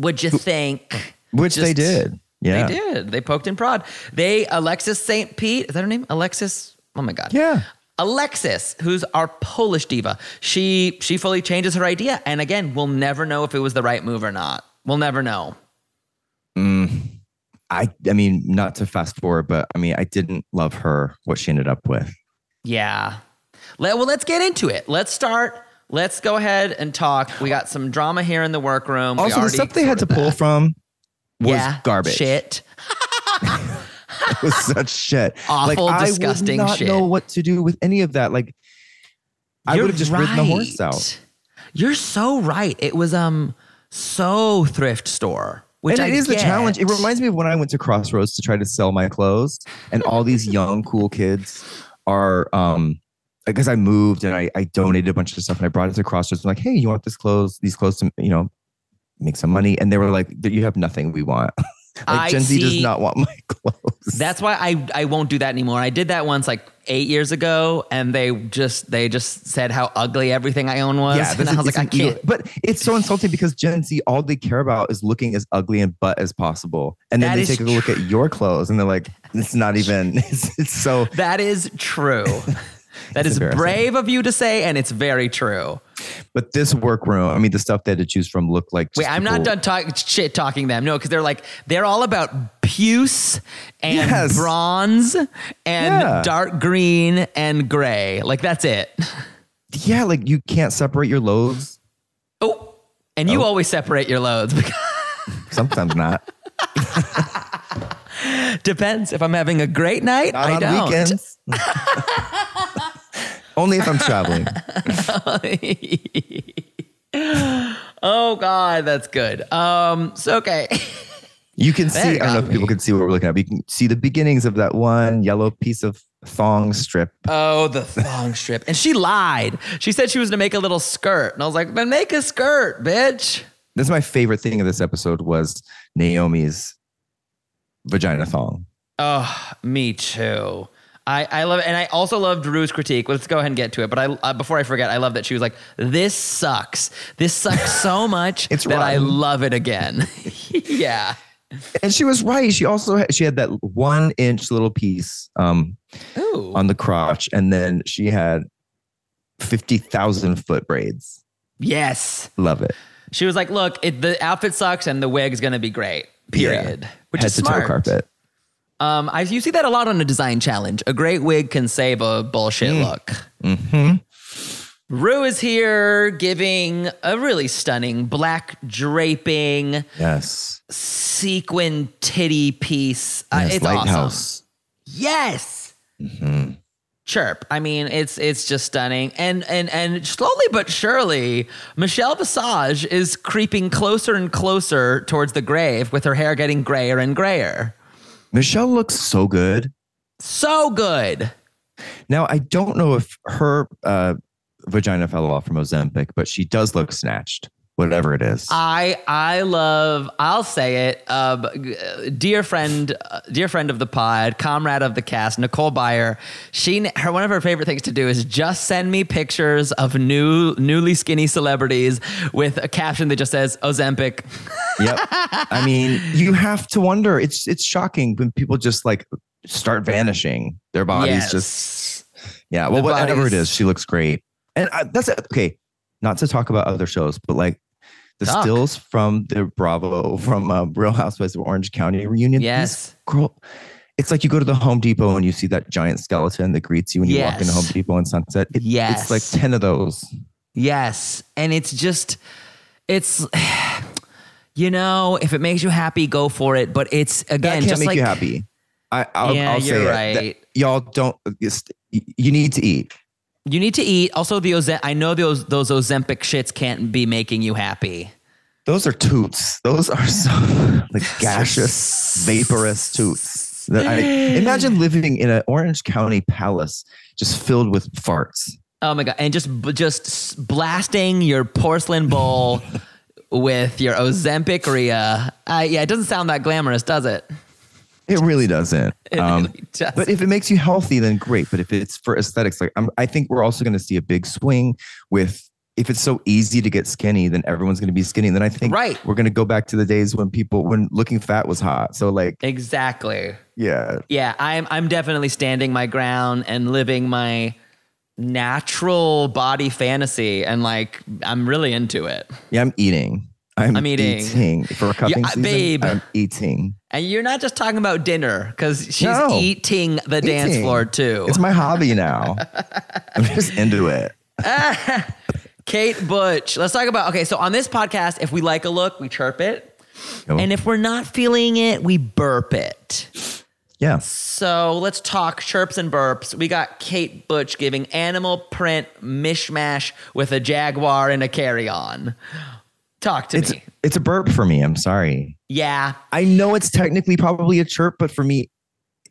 Would you think? Which they did. Yeah. They did. They poked and prod. They Alexis St. Pete, is that her name? Alexis? Oh my god. Yeah. Alexis, who's our Polish diva, she she fully changes her idea. And again, we'll never know if it was the right move or not. We'll never know. Mm. I I mean, not to fast forward, but I mean, I didn't love her what she ended up with. Yeah. Let, well, let's get into it. Let's start. Let's go ahead and talk. We got some drama here in the workroom. Also, the stuff they had to sorted pull from was yeah, garbage. Shit. It was such shit. Awful, like, disgusting I would not shit. know what to do with any of that. Like, I You're would have just ridden the horse out. You're so right. It was um so thrift store. Which and it I is the challenge. It reminds me of when I went to Crossroads to try to sell my clothes, and all these young, cool kids are um because I moved and I, I donated a bunch of stuff and I brought it to Crossroads. I'm like, hey, you want this clothes, these clothes to you know make some money? And they were like, you have nothing we want. like Gen Z does not want my clothes. That's why I I won't do that anymore. I did that once like eight years ago, and they just they just said how ugly everything I own was. yeah, and I was like, I can't. But it's so insulting because Gen Z, all they care about is looking as ugly and butt as possible. And then That they take a look at your clothes and they're like, it's not even, it's, it's so. That is true. That It's is brave of you to say, and it's very true. But this workroom, I mean, the stuff they had to choose from looked like. Wait, I'm not done talk, shit talking them. No, because they're like they're all about puce and Yes. bronze and Yeah. dark green and gray. Like that's it. Yeah, like you can't separate your loaves. Oh, and you Oh. always separate your loads. because Sometimes not. Depends. If I'm having a great night, Not I on don't. Only if I'm traveling. Oh God, that's good. Um, so okay. You can see, I don't know if people can see what we're looking at, but you can see the beginnings of that one yellow piece of thong strip. Oh, the thong strip. And she lied. She said she was gonna make a little skirt. And I was like, then make a skirt, bitch. This is my favorite thing of this episode was Naomi's vagina thong. Oh, me too. I, I love it. And I also love Drew's critique. Let's go ahead and get to it. But I, uh, before I forget, I love that she was like, this sucks. This sucks so much It's that I love it again. yeah. And she was right. She also had, she had that one inch little piece um, Ooh. on the crotch, and then she had fifty thousand foot braids. yes. Love it. She was like, look, it, the outfit sucks and the wig's going to be great. Period. Which Head is to toe carpet. Um, I, you see that a lot on a design challenge. A great wig can save a bullshit Mm. look. Mm-hmm. Rue is here giving a really stunning black draping Yes. sequin titty piece. Uh, yes it's awesome. lighthouse. Yes. Mm-hmm. Chirp. I mean, it's it's just stunning, and and and slowly but surely, Michelle Visage is creeping closer and closer towards the grave, with her hair getting grayer and grayer. Michelle looks so good. So good. Now I don't know if her uh, vagina fell off from Ozempic, but she does look snatched. Whatever it is. I I love. I'll say it. Uh, dear friend, uh, dear friend of the pod, comrade of the cast, Nicole Byer. She her one of her favorite things to do is just send me pictures of new newly skinny celebrities with a caption that just says Ozempic. yep. I mean, you have to wonder. It's it's shocking when people just like start vanishing. Their bodies Yes. just yeah. Well, The whatever bodies- it is, she looks great. And I, that's it. Okay, not to talk about other shows, but like the Talk. stills from the Bravo from uh, Real Housewives of Orange County reunion. Yes. girl. It's like you go to the Home Depot and you see that giant skeleton that greets you when you walk into Home Depot in Sunset. It- Yes. It's like 10 of those. Yes. And it's just, it's, you know, if it makes you happy, go for it. But it's That again, can't just make like, you happy. I, I'll, Yeah, I'll say you're it. That right. y'all don't, just, you need to eat. You need to eat. Also, the Oze- I know those those Ozempic shits can't be making you happy. Those are toots. Those are so like gaseous, vaporous toots. That I, imagine living in an Orange County palace just filled with farts. Oh my god! And just just blasting your porcelain bowl with your Ozempic Rhea. Uh, yeah, it doesn't sound that glamorous, does it? It really doesn't. It Um, really doesn't. But if it makes you healthy, then great. But if it's for aesthetics, like I'm, I think we're also going to see a big swing with if it's so easy to get skinny, then everyone's going to be skinny. Then I think Right. we're going to go back to the days when people when looking fat was hot. So like, Exactly. yeah, Yeah, I'm I'm definitely standing my ground and living my natural body fantasy and like I'm really into it. yeah, I'm eating. I'm, I'm eating. for cuffing Yeah, season. babe. I'm eating. And you're not just talking about dinner cuz she's No. eating the dance floor too. It's my hobby now. I'm just into it. Kate Butch. Let's talk about okay, so on this podcast if we like a look, we chirp it. Cool. And if we're not feeling it, we burp it. Yeah. So let's talk chirps and burps. We got Kate Butch giving animal print mishmash with a jaguar and a carry on. Talk to It's me. it's a burp for me. I'm sorry. Yeah. I know it's technically probably a chirp, but for me,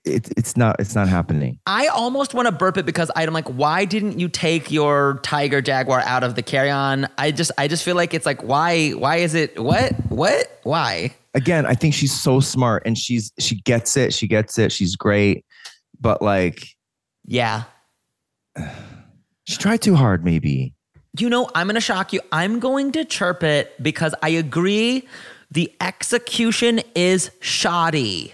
it's it's not it's not happening. I almost want to burp it because I'm like, why didn't you take your tiger jaguar out of the carry on? I just I just feel like it's like why why is it what? What? Why? Again, I think she's so smart and she's she gets it. She gets it. She's great, but like Yeah. she tried too hard. Maybe. You know, I'm going to shock you. I'm going to chirp it because I agree the execution is shoddy.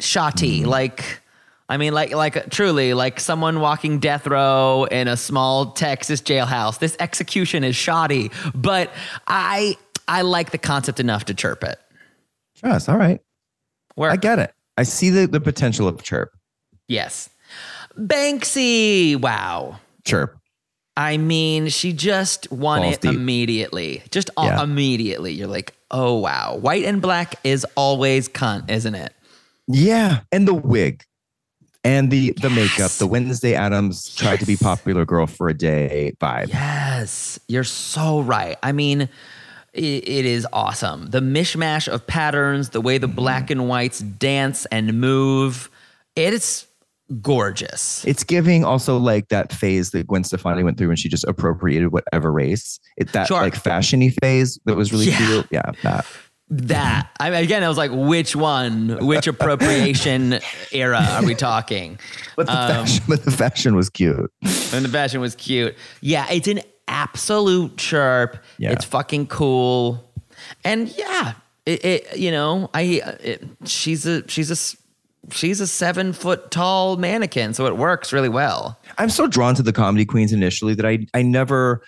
Shoddy. Hmm. Like, I mean, like, like truly, like someone walking death row in a small Texas jailhouse. This execution is shoddy, but I, I like the concept enough to chirp it. Trust. All right. Where, I get it. I see the the potential of chirp. yes. Banksie. Wow. Chirp. I mean, she just won Balls it deep. immediately. Just all, Yeah. immediately. You're like, oh, wow. White and black is always cunt, isn't it? Yeah, and the wig. And the the makeup, the Wednesday Addams tried to be popular girl for a day vibe. Yes, you're so right. I mean, it is awesome. The mishmash of patterns, the way the mm-hmm. black and whites dance and move, it's gorgeous. It's giving also like that phase that Gwen Stefani went through when she just appropriated whatever race. It that Sure. like fashiony phase that was really Yeah. cute. Yeah, that. That I mean, again, I was like, which one? Which appropriation era are we talking? But the Um, fashion, but the fashion was cute. And the fashion was cute. Yeah, it's an absolute chirp. Yeah. It's fucking cool. And yeah, it, it you know, I it, she's a she's a she's a seven foot tall mannequin, so it works really well. I'm so drawn to the comedy queens initially that I I never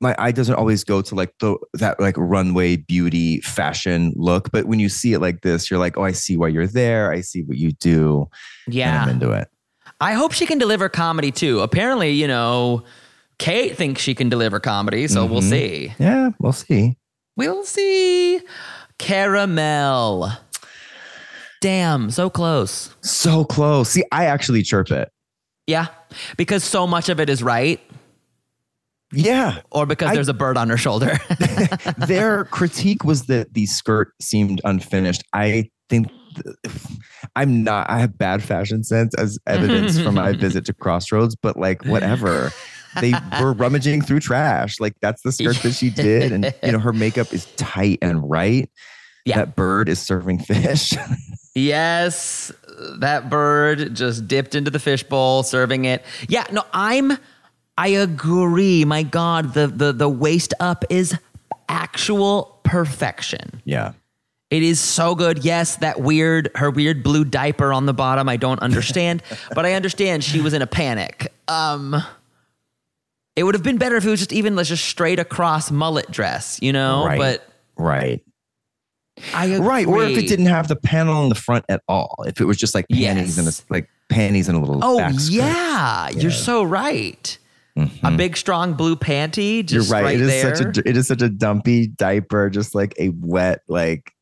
my eye doesn't always go to like the that like runway beauty fashion look, but when you see it like this, you're like, oh, I see why you're there. I see what you do. Yeah, I'm into it. I hope she can deliver comedy too. Apparently, you know, Kate thinks she can deliver comedy, so we'll mm-hmm. see. Yeah, we'll see. We'll see. Cara Melle. Damn, so close. So close. See, I actually chirp it. Yeah, because so much of it is right. Yeah. or because I- there's a bird on her shoulder. Their critique was that the skirt seemed unfinished. I think I'm not, I have bad fashion sense as evidence from my visit to Crossroads, but like, whatever. They were rummaging through trash. Like, that's the skirt that she did. And, you know, her makeup is tight and right. Yeah. That bird is serving fish. Yes, that bird just dipped into the fishbowl, serving it. Yeah, no, I'm. I agree. My God, the the the waist up is actual perfection. yeah. It is so good. Yes, that weird, her weird blue diaper on the bottom. I don't understand, but I understand she was in a panic. Um, it would have been better if it was just even like just straight across mullet dress, you know. Right. But Right. I agree. Right. Or if it didn't have the panel in the front at all, if it was just like panties and a, like panties and a little Oh skirt. yeah, you're so right. A big strong blue panty, Mm-hmm. You're right. right it is there. such a it is such a dumpy diaper, just like a wet like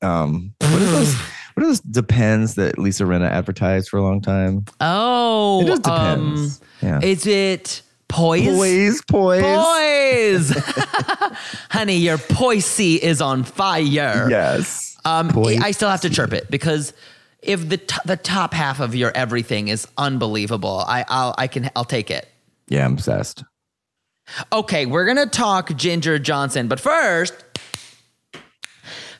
um what are those what are those depends that Lisa Rinna advertised for a long time? oh, It just um, depends. yeah. is it poise? Poise, poise. Poise, honey, your poisey is on fire. Yes. Um, Poise. I still have to chirp it because if the t- the top half of your everything is unbelievable, I I'll, I can I'll take it. Yeah, I'm obsessed. Okay, we're gonna talk Ginger Johnson, but first,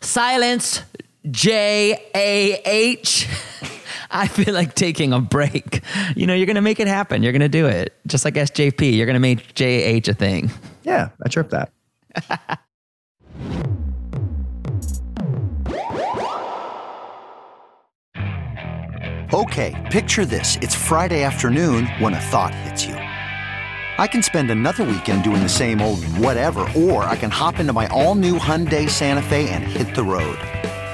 silence J A H. I feel like taking a break. You know, you're going to make it happen. You're going to do it. Just like SJP, you're going to make JH a thing. Yeah, I chirped that. Okay, picture this. It's Friday afternoon when a thought hits you. I can spend another weekend doing the same old whatever, or I can hop into my all new Hyundai Santa Fe and hit the road.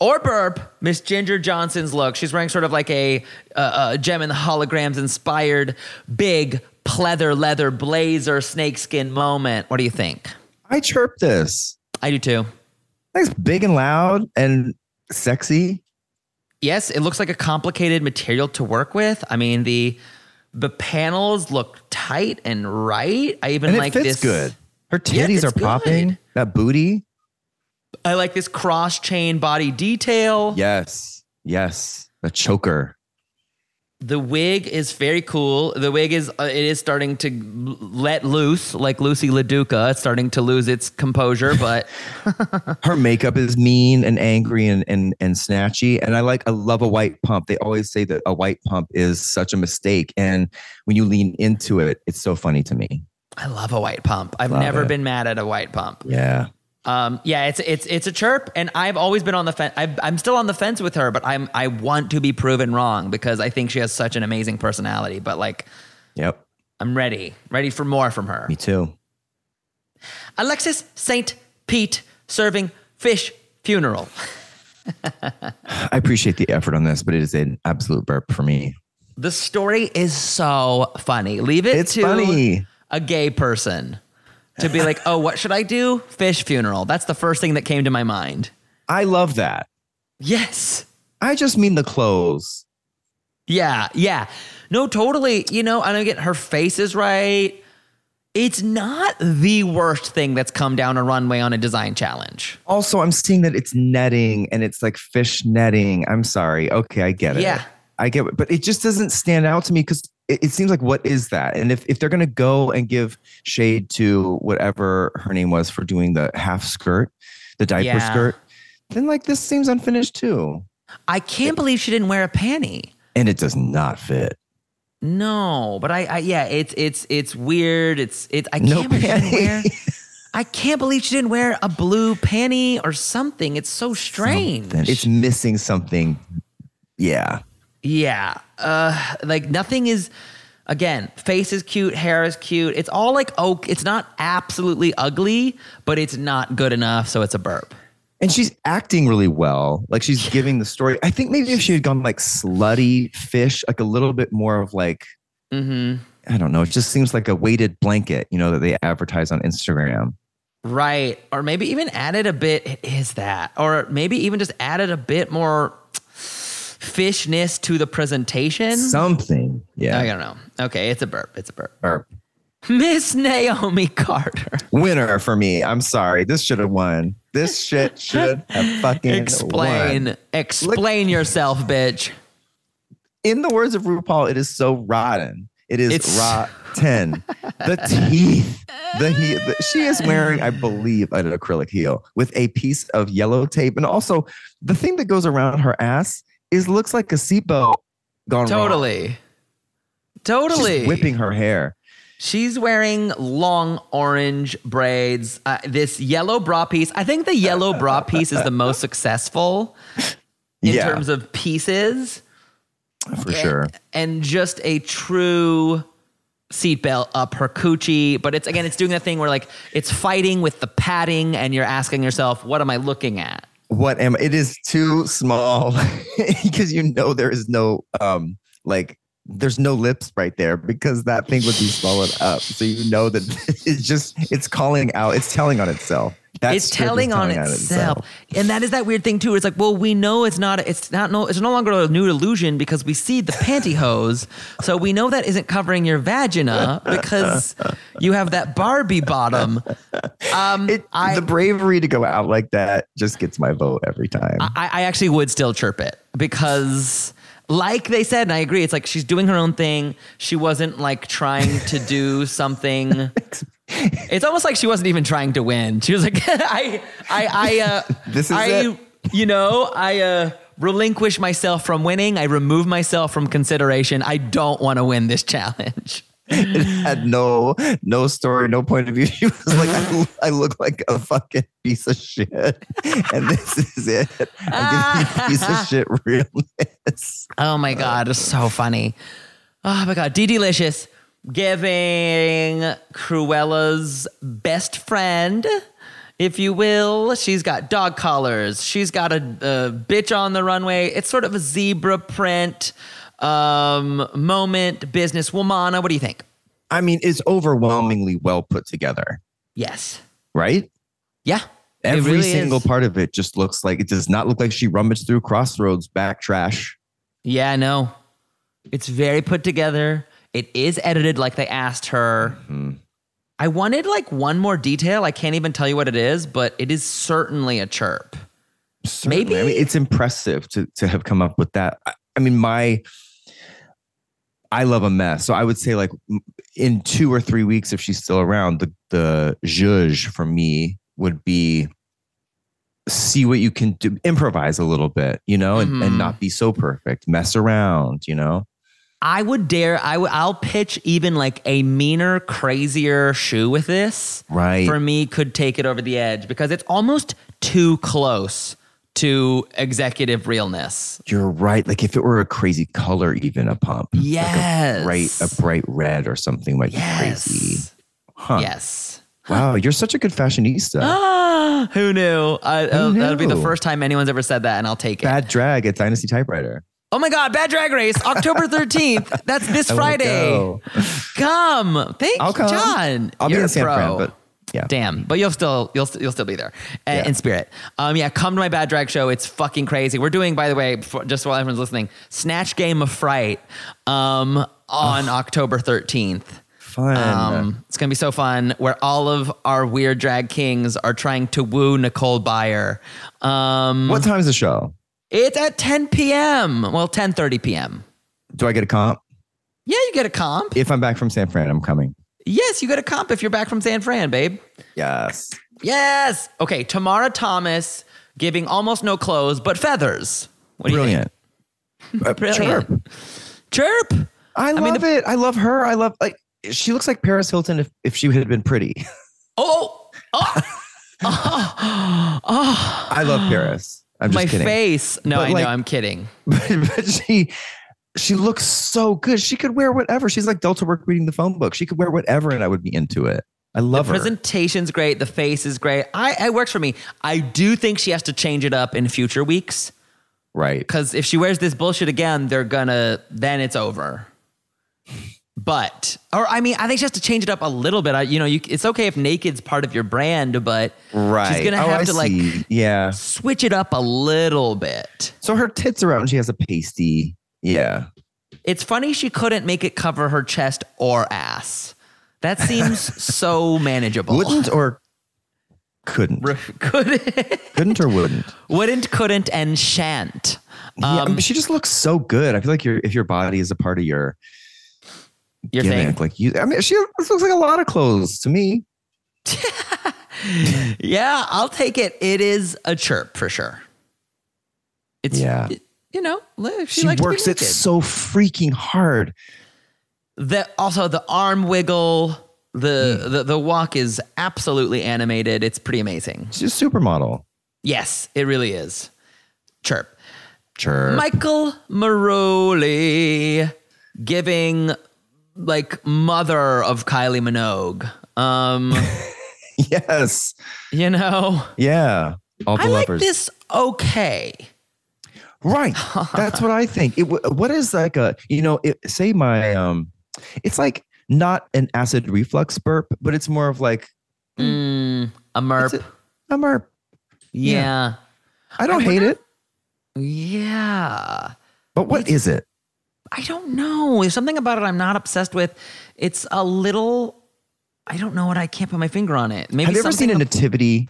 or burp Miss Ginger Johnson's look. She's wearing sort of like a, uh, a gem in the holograms inspired big pleather leather blazer snakeskin moment. What do you think? I chirped this. I do too. It's big and loud and sexy. Yes, it looks like a complicated material to work with. I mean the the panels look tight and right. I even And it like fits this good. Her titties it's are popping. That booty. I like this cross chain body detail. Yes. Yes. The choker. The wig is very cool. The wig is uh, it is starting to let loose, like Lucy LaDuca. It's starting to lose its composure, but Her makeup is mean and angry and, and and snatchy. And I like I love a white pump. They always say that a white pump is such a mistake. And when you lean into it, it's so funny to me. I love a white pump. I've Love never it. been mad at a white pump. Yeah. Um, yeah, it's it's it's a chirp, and I've always been on the fence. I'm still on the fence with her, but I'm I want to be proven wrong because I think she has such an amazing personality. But like, Yep. I'm ready, ready for more from her. Me too. Alexis Saint Pete serving fish funeral. I appreciate the effort on this, but it is an absolute burp for me. The story is so funny. Leave it It's to funny. a gay person to be like, oh, what should I do? Fish funeral. That's the first thing that came to my mind. I love that. Yes. I just mean the clothes. Yeah, yeah. No, totally. You know, I don't get her face is right. It's not the worst thing that's come down a runway on a design challenge. Also, I'm seeing that it's netting and it's like fish netting. I'm sorry. Okay, I get it. Yeah. I get it. But it just doesn't stand out to me because it, it seems like what is that? And if, if they're gonna go and give shade to whatever her name was for doing the half skirt, the diaper Yeah. skirt, then like this seems unfinished too. I can't believe she didn't wear a panty. And it does not fit. No, but I, I yeah, it's it's it's weird. It's it. I No can't believe she didn't panty. wear. I can't believe she didn't wear a blue panty or something. It's so strange. Then it's missing something. Yeah. Yeah. Uh like nothing is again, face is cute, hair is cute. It's all like oak. It's not absolutely ugly, but it's not good enough, so it's a burp. And she's acting really well. Like she's giving the story. I think maybe if she had gone like slutty fish, like a little bit more of like, Mhm. I don't know, it just seems like a weighted blanket, you know, that they advertise on Instagram. Right. Or maybe even added a bit is that. Or maybe even just added a bit more fishness to the presentation. Something. Yeah. I don't know. Okay, it's a burp. It's a burp. Or Miss Naomi Carter. winner for me. I'm sorry. This should have won. This shit should have fucking Explain. won. Explain yourself, bitch. In the words of RuPaul, it is so rotten. It is It's- rotten. the teeth. The heel. the- she is wearing, I believe, an acrylic heel with a piece of yellow tape, and also the thing that goes around her ass is looks like a seatbelt gone wrong. Totally. Totally. She's whipping her hair. She's wearing long orange braids. Uh, this yellow bra piece. I think the yellow bra piece is the most successful in Yeah. terms of pieces. For sure. And just a true seatbelt up her coochie. But it's again, it's doing that thing where like it's fighting with the padding, and you're asking yourself, what am I looking at? What am it is too small because you know there is no um like there's no lips right there because that thing would be swallowed up. So you know that it's just it's calling out, it's telling on itself. That it's telling on itself. and that is that weird thing too. It's like, well, we know it's not. It's not. No, it's no longer a nude illusion because we see the pantyhose. so we know that isn't covering your vagina because you have that Barbie bottom. Um, It, I, the bravery to go out like that just gets my vote every time. I, I actually would still chirp it because, like they said, and I agree, it's like she's doing her own thing. She wasn't like trying to do something. It's almost like she wasn't even trying to win. She was like, I, I, I, uh, This is I, it. you know, I uh, relinquish myself from winning. I remove myself from consideration. I don't want to win this challenge. It had no no story, no point of view. She was like, I, I look like a fucking piece of shit, and this is it. I'm piece of shit realness. Oh my God, it's so funny. Oh my God, DeDeLicious giving Cruella's best friend, if you will. She's got dog collars. She's got a, a bitch on the runway. It's sort of a zebra print um, moment, business womana. What do you think? I mean, it's overwhelmingly well put together, Yes. right? Yeah. Every really single is. part of it just looks like it does not look like she rummaged through Crossroads back trash. Yeah, no. It's very put together. It is edited like they asked her. Mm-hmm. I wanted like one more detail. I can't even tell you what it is, but it is certainly a chirp. Certainly. Maybe- I mean, it's impressive to to have come up with that. I, I mean, my I love a mess, so I would say like in two or three weeks, if she's still around, the the judge for me would be see what you can do, improvise a little bit, you know, and, Mhm. and not be so perfect, mess around, you know. I would dare. I w- I'll pitch even like a meaner, crazier shoe with this. Right. For me, could take it over the edge because it's almost too close to executive realness. You're right. Like if it were a crazy color, even a pump, Yes. bright a bright red or something might Yes. be crazy. Huh. Yes. Wow, you're such a good fashionista. Ah, who knew? I, uh, That'll be the first time anyone's ever said that, and I'll take it. Bad drag at Dynasty Typewriter. Oh my God, Bad Drag Race, October 13th. That's this Friday. go. Come. Thank I'll come. John. I'll be You're in San. Fran, but yeah. Damn, but you'll still you'll you'll still be there uh, Yeah. in spirit. Um, yeah, come to my bad drag show. It's fucking crazy. We're doing, by the way, just while everyone's listening, Snatch Game of Fright, um, on October thirteenth. Fun. Um, it's gonna be so fun. Where all of our weird drag kings are trying to woo Nicole Byer. Um, what time's the show? it's at 10 p.m. Well, 10:30 p.m. Do I get a comp? Yeah, you get a comp. If I'm back from San Fran, I'm coming. Yes, you get a comp if you're back from San Fran, babe. Yes. Yes. Okay, Tomara Thomas giving almost no clothes but feathers. What do you Brilliant. Uh, Brilliant. Chirp. Chirp. I love mean, the- it. I love her. I love like she looks like Paris Hilton if, if she had been pretty. Oh. Oh. oh. oh. I love Paris. I'm just My kidding. face. No, But, I like- know. I'm kidding. But, but she she looks so good. She could wear whatever. She's like Delta work reading the phone book. She could wear whatever and I would be into it. I love the her. presentation's great. The face is great. I it works for me. I do think she has to change it up in future weeks right. because if she wears this bullshit again, they're gonna then it's over. But or I mean, I think she has to change it up a little bit. I, you know, you, it's okay if naked's part of your brand, but Right. she's gonna Oh, have I to like yeah. switch it up a little bit. So her tits are out and she has a pasty. Yeah. It's funny she couldn't make it cover her chest or ass. That seems so manageable. Wouldn't or couldn't. couldn't. Couldn't or wouldn't. wouldn't, couldn't, and shan't. yeah, Um, but she just looks so good. I feel like your if your body is a part of your Your gimmick, thing. like you. I mean, she looks like a lot of clothes to me. Yeah, I'll take it. It is a chirp for sure. It's Yeah. it- you know, li- she, She, likes works it so freaking hard. The also the arm wiggle, the, Hmm. the the walk is absolutely animated. It's pretty amazing. She's a supermodel. Yes, it really is. Chirp. Chirp. Michael Marouli giving like mother of Kylie Minogue. Um, yes. you know, Yeah. All the I like this okay. Right. That's what I think. It, what is like a, you know, it, say my, um, it's like not an acid reflux burp, but it's more of like Mm, a merp. It's a merp. yeah. I don't I hate it, Yeah. but what is it? I don't know. There's something about it I'm not obsessed with. It's a little. I don't know what I can't put my finger on it. Maybe Have you ever seen a nativity?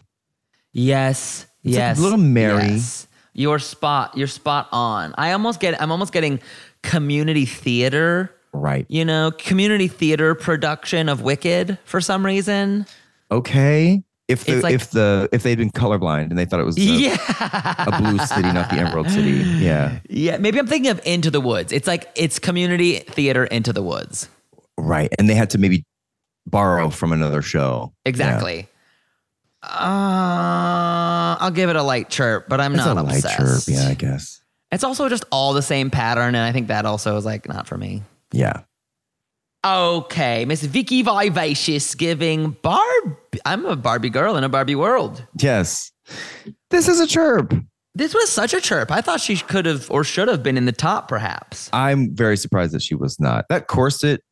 Yes. It's like yes. Little Mary. Yes. You're spot. You're spot on. I almost get. I'm almost getting community theater. Right. You know, community theater production of Wicked for some reason. Okay. If the like- if the if they'd been colorblind and they thought it was a, yeah. a blue city, not the Emerald City. Yeah. Yeah. Maybe I'm thinking of Into the Woods. It's like it's community theater Into the Woods. Right. And they had to maybe borrow from another show. Exactly. Uh, I'll give it a light chirp, but I'm It's not a light chirp. Yeah, I guess. It's also just all the same pattern, and I think that also is like not for me. Yeah. Okay, Miss Vicki Vivacious giving Barb. I'm a Barbie girl in a Barbie world. Yes. This is a chirp. This was such a chirp. I thought she could have or should have been in the top, perhaps. I'm very surprised that she was not. That corset,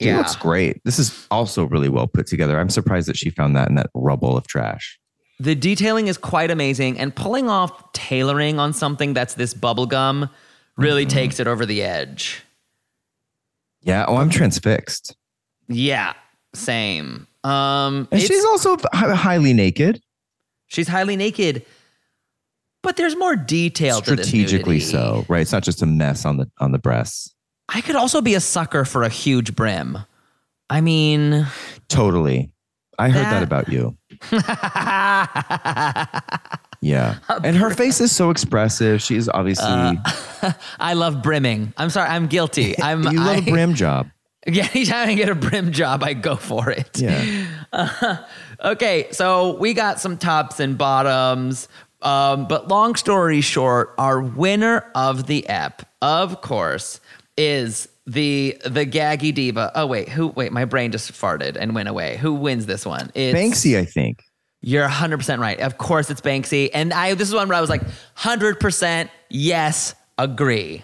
she Yeah. looks great. This is also really well put together. I'm surprised that she found that in that rubble of trash. The detailing is quite amazing, and pulling off tailoring on something that's this bubblegum really Mm-hmm. takes it over the edge. Yeah. Oh, I'm transfixed. Yeah, same. Um, And she's also highly naked, She's highly naked, but there's more detail to this strategically so. Right. It's not just a mess on the on the breasts. I could also be a sucker for a huge brim. I mean, Totally. I heard that, That- about you. Yeah. And her face is so expressive. She is obviously I love brimming. I'm sorry, I'm guilty. I'm you love I, a brim job. Yeah, anytime I get a brim job, I go for it. Yeah. Okay, so we got some tops and bottoms. Um, but long story short, our winner of the ep, of course, is the the gaggy diva. Oh wait, who? Wait, my brain just farted and went away. Who wins this one? It's, Banksie, I think. You're 100 percent right. Of course, it's Banksie, and I. This is one where I was like 100 percent yes, agree.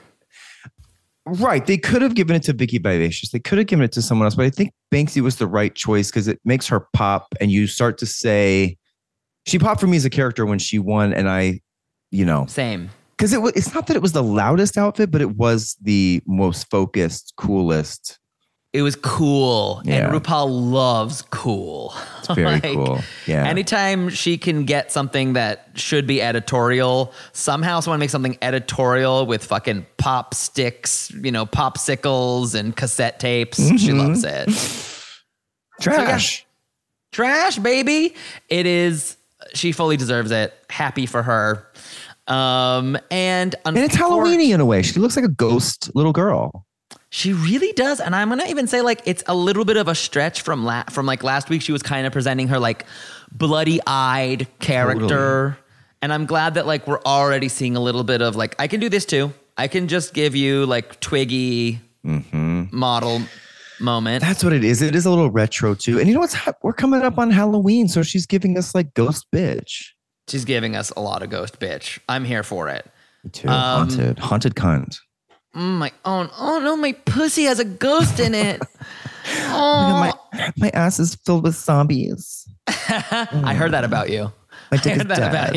Right. They could have given it to Vicki Vivacious. They could have given it to someone else, but I think Banksie was the right choice because it makes her pop and you start to say she popped for me as a character when she won. And I, you know, Same. Because it was it's not that it was the loudest outfit, but it was the most focused, coolest. It was cool, Yeah. and RuPaul loves cool. It's very cool. Yeah. Anytime she can get something that should be editorial, somehow someone makes something editorial with fucking pop sticks, you know, popsicles and cassette tapes. She Mm-hmm. loves it. Trash. Trash, baby. It is. She fully deserves it. Happy for her. Um, and And it's Halloweeny in a way. She looks like a ghost little girl. She really does, and I'm gonna even say like it's a little bit of a stretch from la- from like last week. She was kind of presenting her like bloody eyed character, and I'm glad that like we're already seeing a little bit of like I can do this too. I can just give you like Twiggy model moment. That's what it is. It is a little retro too. And you know what's we're coming up on Halloween, so she's giving us like ghost bitch. She's giving us a lot of ghost bitch. I'm here for it. Me too. Um, haunted. Haunted cunt. Mm, my own. oh no, my pussy has a ghost in it. oh, My, my ass is filled with zombies. I heard that about you. My I heard that about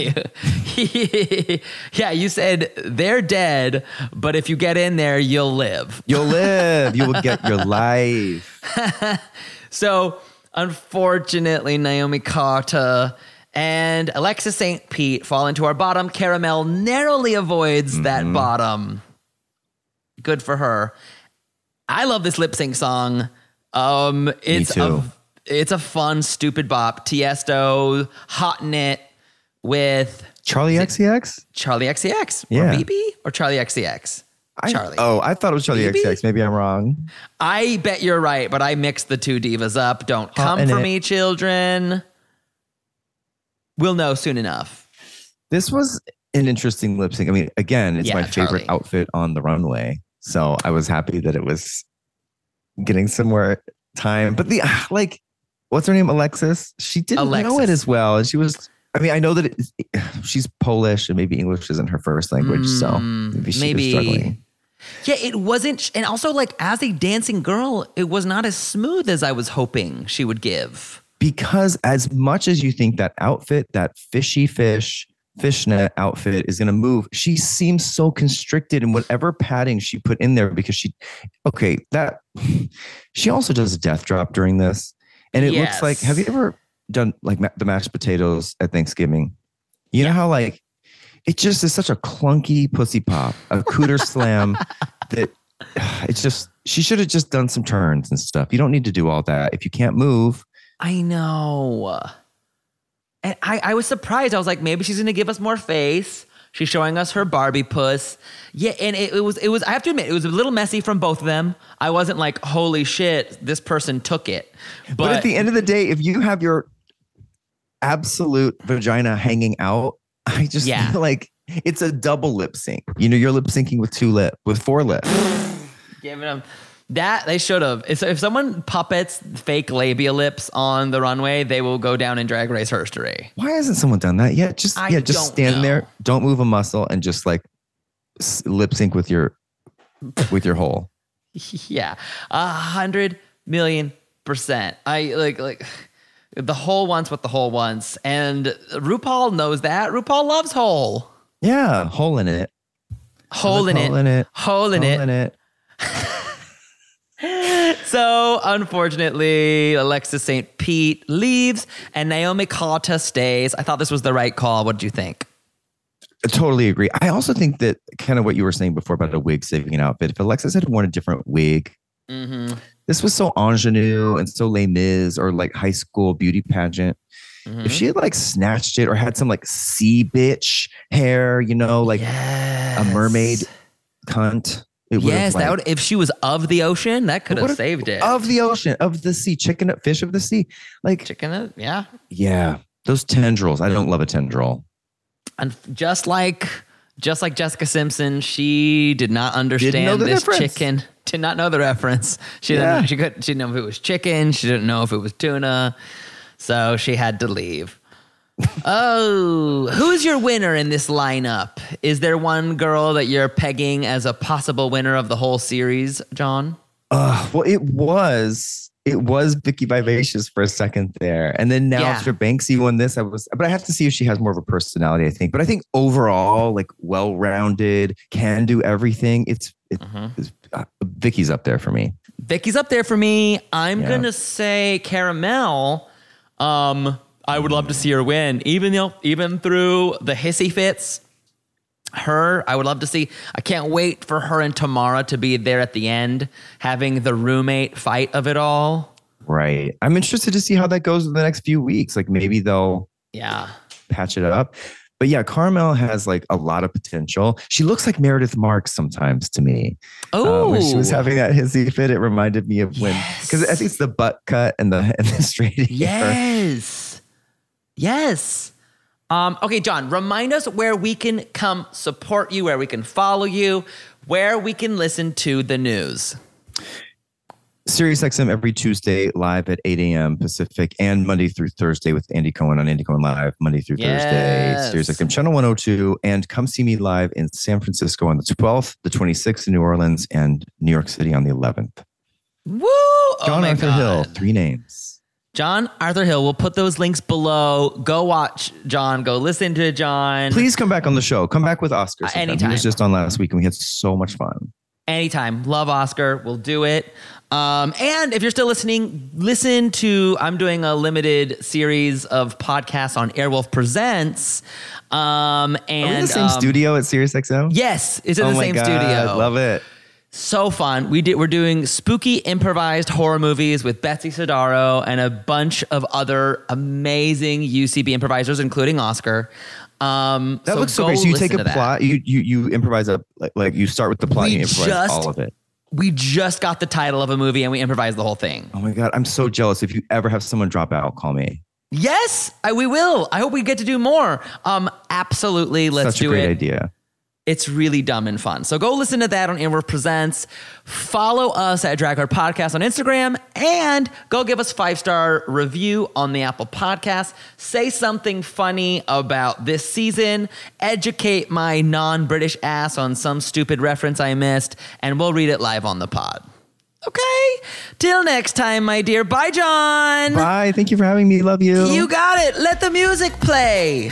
you. yeah, you said they're dead, but if you get in there, you'll live. You'll live. you will get your life. So, unfortunately, Naomi Carter and Alexis St. Pete fall into our bottom. Cara Melle narrowly avoids Mm-hmm. that bottom. Good for her. I love this lip sync song. Um, it's too. a it's a fun, stupid bop. Tiesto Hot in It with Charli XCX? Charli XCX Yeah. or BB or Charli XCX. I- Charlie. oh, I thought it was Charlie Maybe? XCX. Maybe I'm wrong. I bet you're right, but I mixed the two divas up. Don't come for it. me, children. We'll know soon enough. This was an interesting lip sync. I mean, again, it's Yeah, my favorite Charlie. outfit on the runway. So I was happy that it was getting some more time. But the like, what's her name? Alexis. She didn't know it as well, and she was. I mean, I know that it, she's Polish and maybe English isn't her first language, so Mm, maybe she maybe- was struggling. Yeah, it wasn't, and also like as a dancing girl, it was not as smooth as I was hoping she would give. Because as much as you think that outfit, that fishy fish fishnet outfit is going to move, she seems so constricted in whatever padding she put in there because she, okay, that she also does a death drop during this, and it looks like. Have you ever done like the mashed potatoes at Thanksgiving? You know how like it just is such a clunky pussy pop, a cooter slam that it's just she should have just done some turns and stuff. You don't need to do all that if you can't move. I know. And I, I was surprised. I was like, maybe she's gonna give us more face. She's showing us her Barbie puss. Yeah, and it, it was it was I have to admit, it was a little messy from both of them. I wasn't like, holy shit, this person took it. But, But, at the end of the day, if you have your absolute vagina hanging out, I just Yeah. feel like it's a double lip sync. You know, you're lip syncing with two lip, with four lips. giving them that they should have. If, if someone puppets fake labia lips on the runway, they will go down in drag race history. Why hasn't someone done that yet? Just I yeah, just stand know. there, don't move a muscle, and just like lip sync with your with your hole. Yeah, a hundred million percent. I like like the whole wants what the whole wants, and RuPaul knows that. RuPaul loves hole. Yeah, hole in it. hole in it, Hole in it. hole in Hole it. in it. So unfortunately, Alexis St. Pete leaves, and Naomi Carter stays. I thought this was the right call. What did you think? I totally agree. I also think that kind of what you were saying before about a wig saving an outfit. If Alexis had worn a different wig, Mm-hmm. this was so ingenue and so Les Mis or like high school beauty pageant. Mm-hmm. If she had like snatched it or had some like sea bitch hair, you know, like a mermaid cunt, it Yes, have that would if she was of the ocean, that could have saved it. of the ocean, of the sea, chicken, fish of the sea. Like, Chicken, it, yeah. yeah, those tendrils. I don't love a tendril. And just like just like Jessica Simpson, she did not understand this difference. chicken. Did not know the reference. She Yeah. didn't. She could. She didn't know if it was chicken. She didn't know if it was tuna. So she had to leave. Oh, who's your winner in this lineup? Is there one girl that you're pegging as a possible winner of the whole series, John? Uh, well, it was it was Vicki Vivacious for a second there, and then now Yeah. after Banksie won this, I was, but I have to see if she has more of a personality. I think, but I think overall, like well-rounded, can do everything. It's, it, it's uh, Vicki's up there for me. Vicki's up there for me. I'm Yeah. gonna say Cara Melle. Um, I would love to see her win, even though even through the hissy fits. Her, I would love to see. I can't wait for her and Tomara to be there at the end, having the roommate fight of it all. Right. I'm interested to see how that goes in the next few weeks. Like maybe they'll Yeah, patch it up. But yeah, Cara Melle has like a lot of potential. She looks like Meredith Marks sometimes to me. Oh, when she was having that hissy fit, it reminded me of when because I Yes. think it's the butt cut and the and the straight hair. Yes. Yes. Um, okay, John, remind us where we can come support you, where we can follow you, where we can listen to the news. Sirius XM every Tuesday live at 8 a.m. Pacific and Monday through Thursday with Andy Cohen on Andy Cohen Live, Monday through Yes. Thursday, Sirius XM Channel 102. And come see me live in San Francisco on the 12th, the 26th in New Orleans, and New York City on the 11th. Woo! Oh John my Arthur God. Hill, three names. John Arthur Hill. We'll put those links below. Go watch John. Go listen to John. Please come back on the show. Come back with Oscar. Uh, sometime. anytime. He was just on last week and we had so much fun. Anytime. Love Oscar. We'll do it. Um, and if you're still listening, listen to I'm doing a limited series of podcasts on Earwolf Presents. Um, and Are we in the same um, studio at Sirius XM? Yes, it's in oh the my same God, studio. Love it. So fun. We did we're doing spooky improvised horror movies with Betsy Sodaro and a bunch of other amazing UCB improvisers, including Oscar. Um, That looks so great. So you take a plot, you you you improvise a like, like you start with the plot, We and you improvise just- all of it. We just got the title of a movie and we improvised the whole thing. Oh my god, I'm so jealous. If you ever have someone drop out, call me. Yes, I, we will. I hope we get to do more. Um, absolutely. Let's do it. Such a do great it. idea. It's really dumb and fun. So go listen to that on Earwolf Presents. Follow us at Drag Podcast on Instagram and go give us five star review on the Apple Podcast. Say something funny about this season. Educate my non British ass on some stupid reference I missed, and we'll read it live on the pod. Okay. Till next time, my dear. Bye, John. Bye. Thank you for having me. Love you. You got it. Let the music play.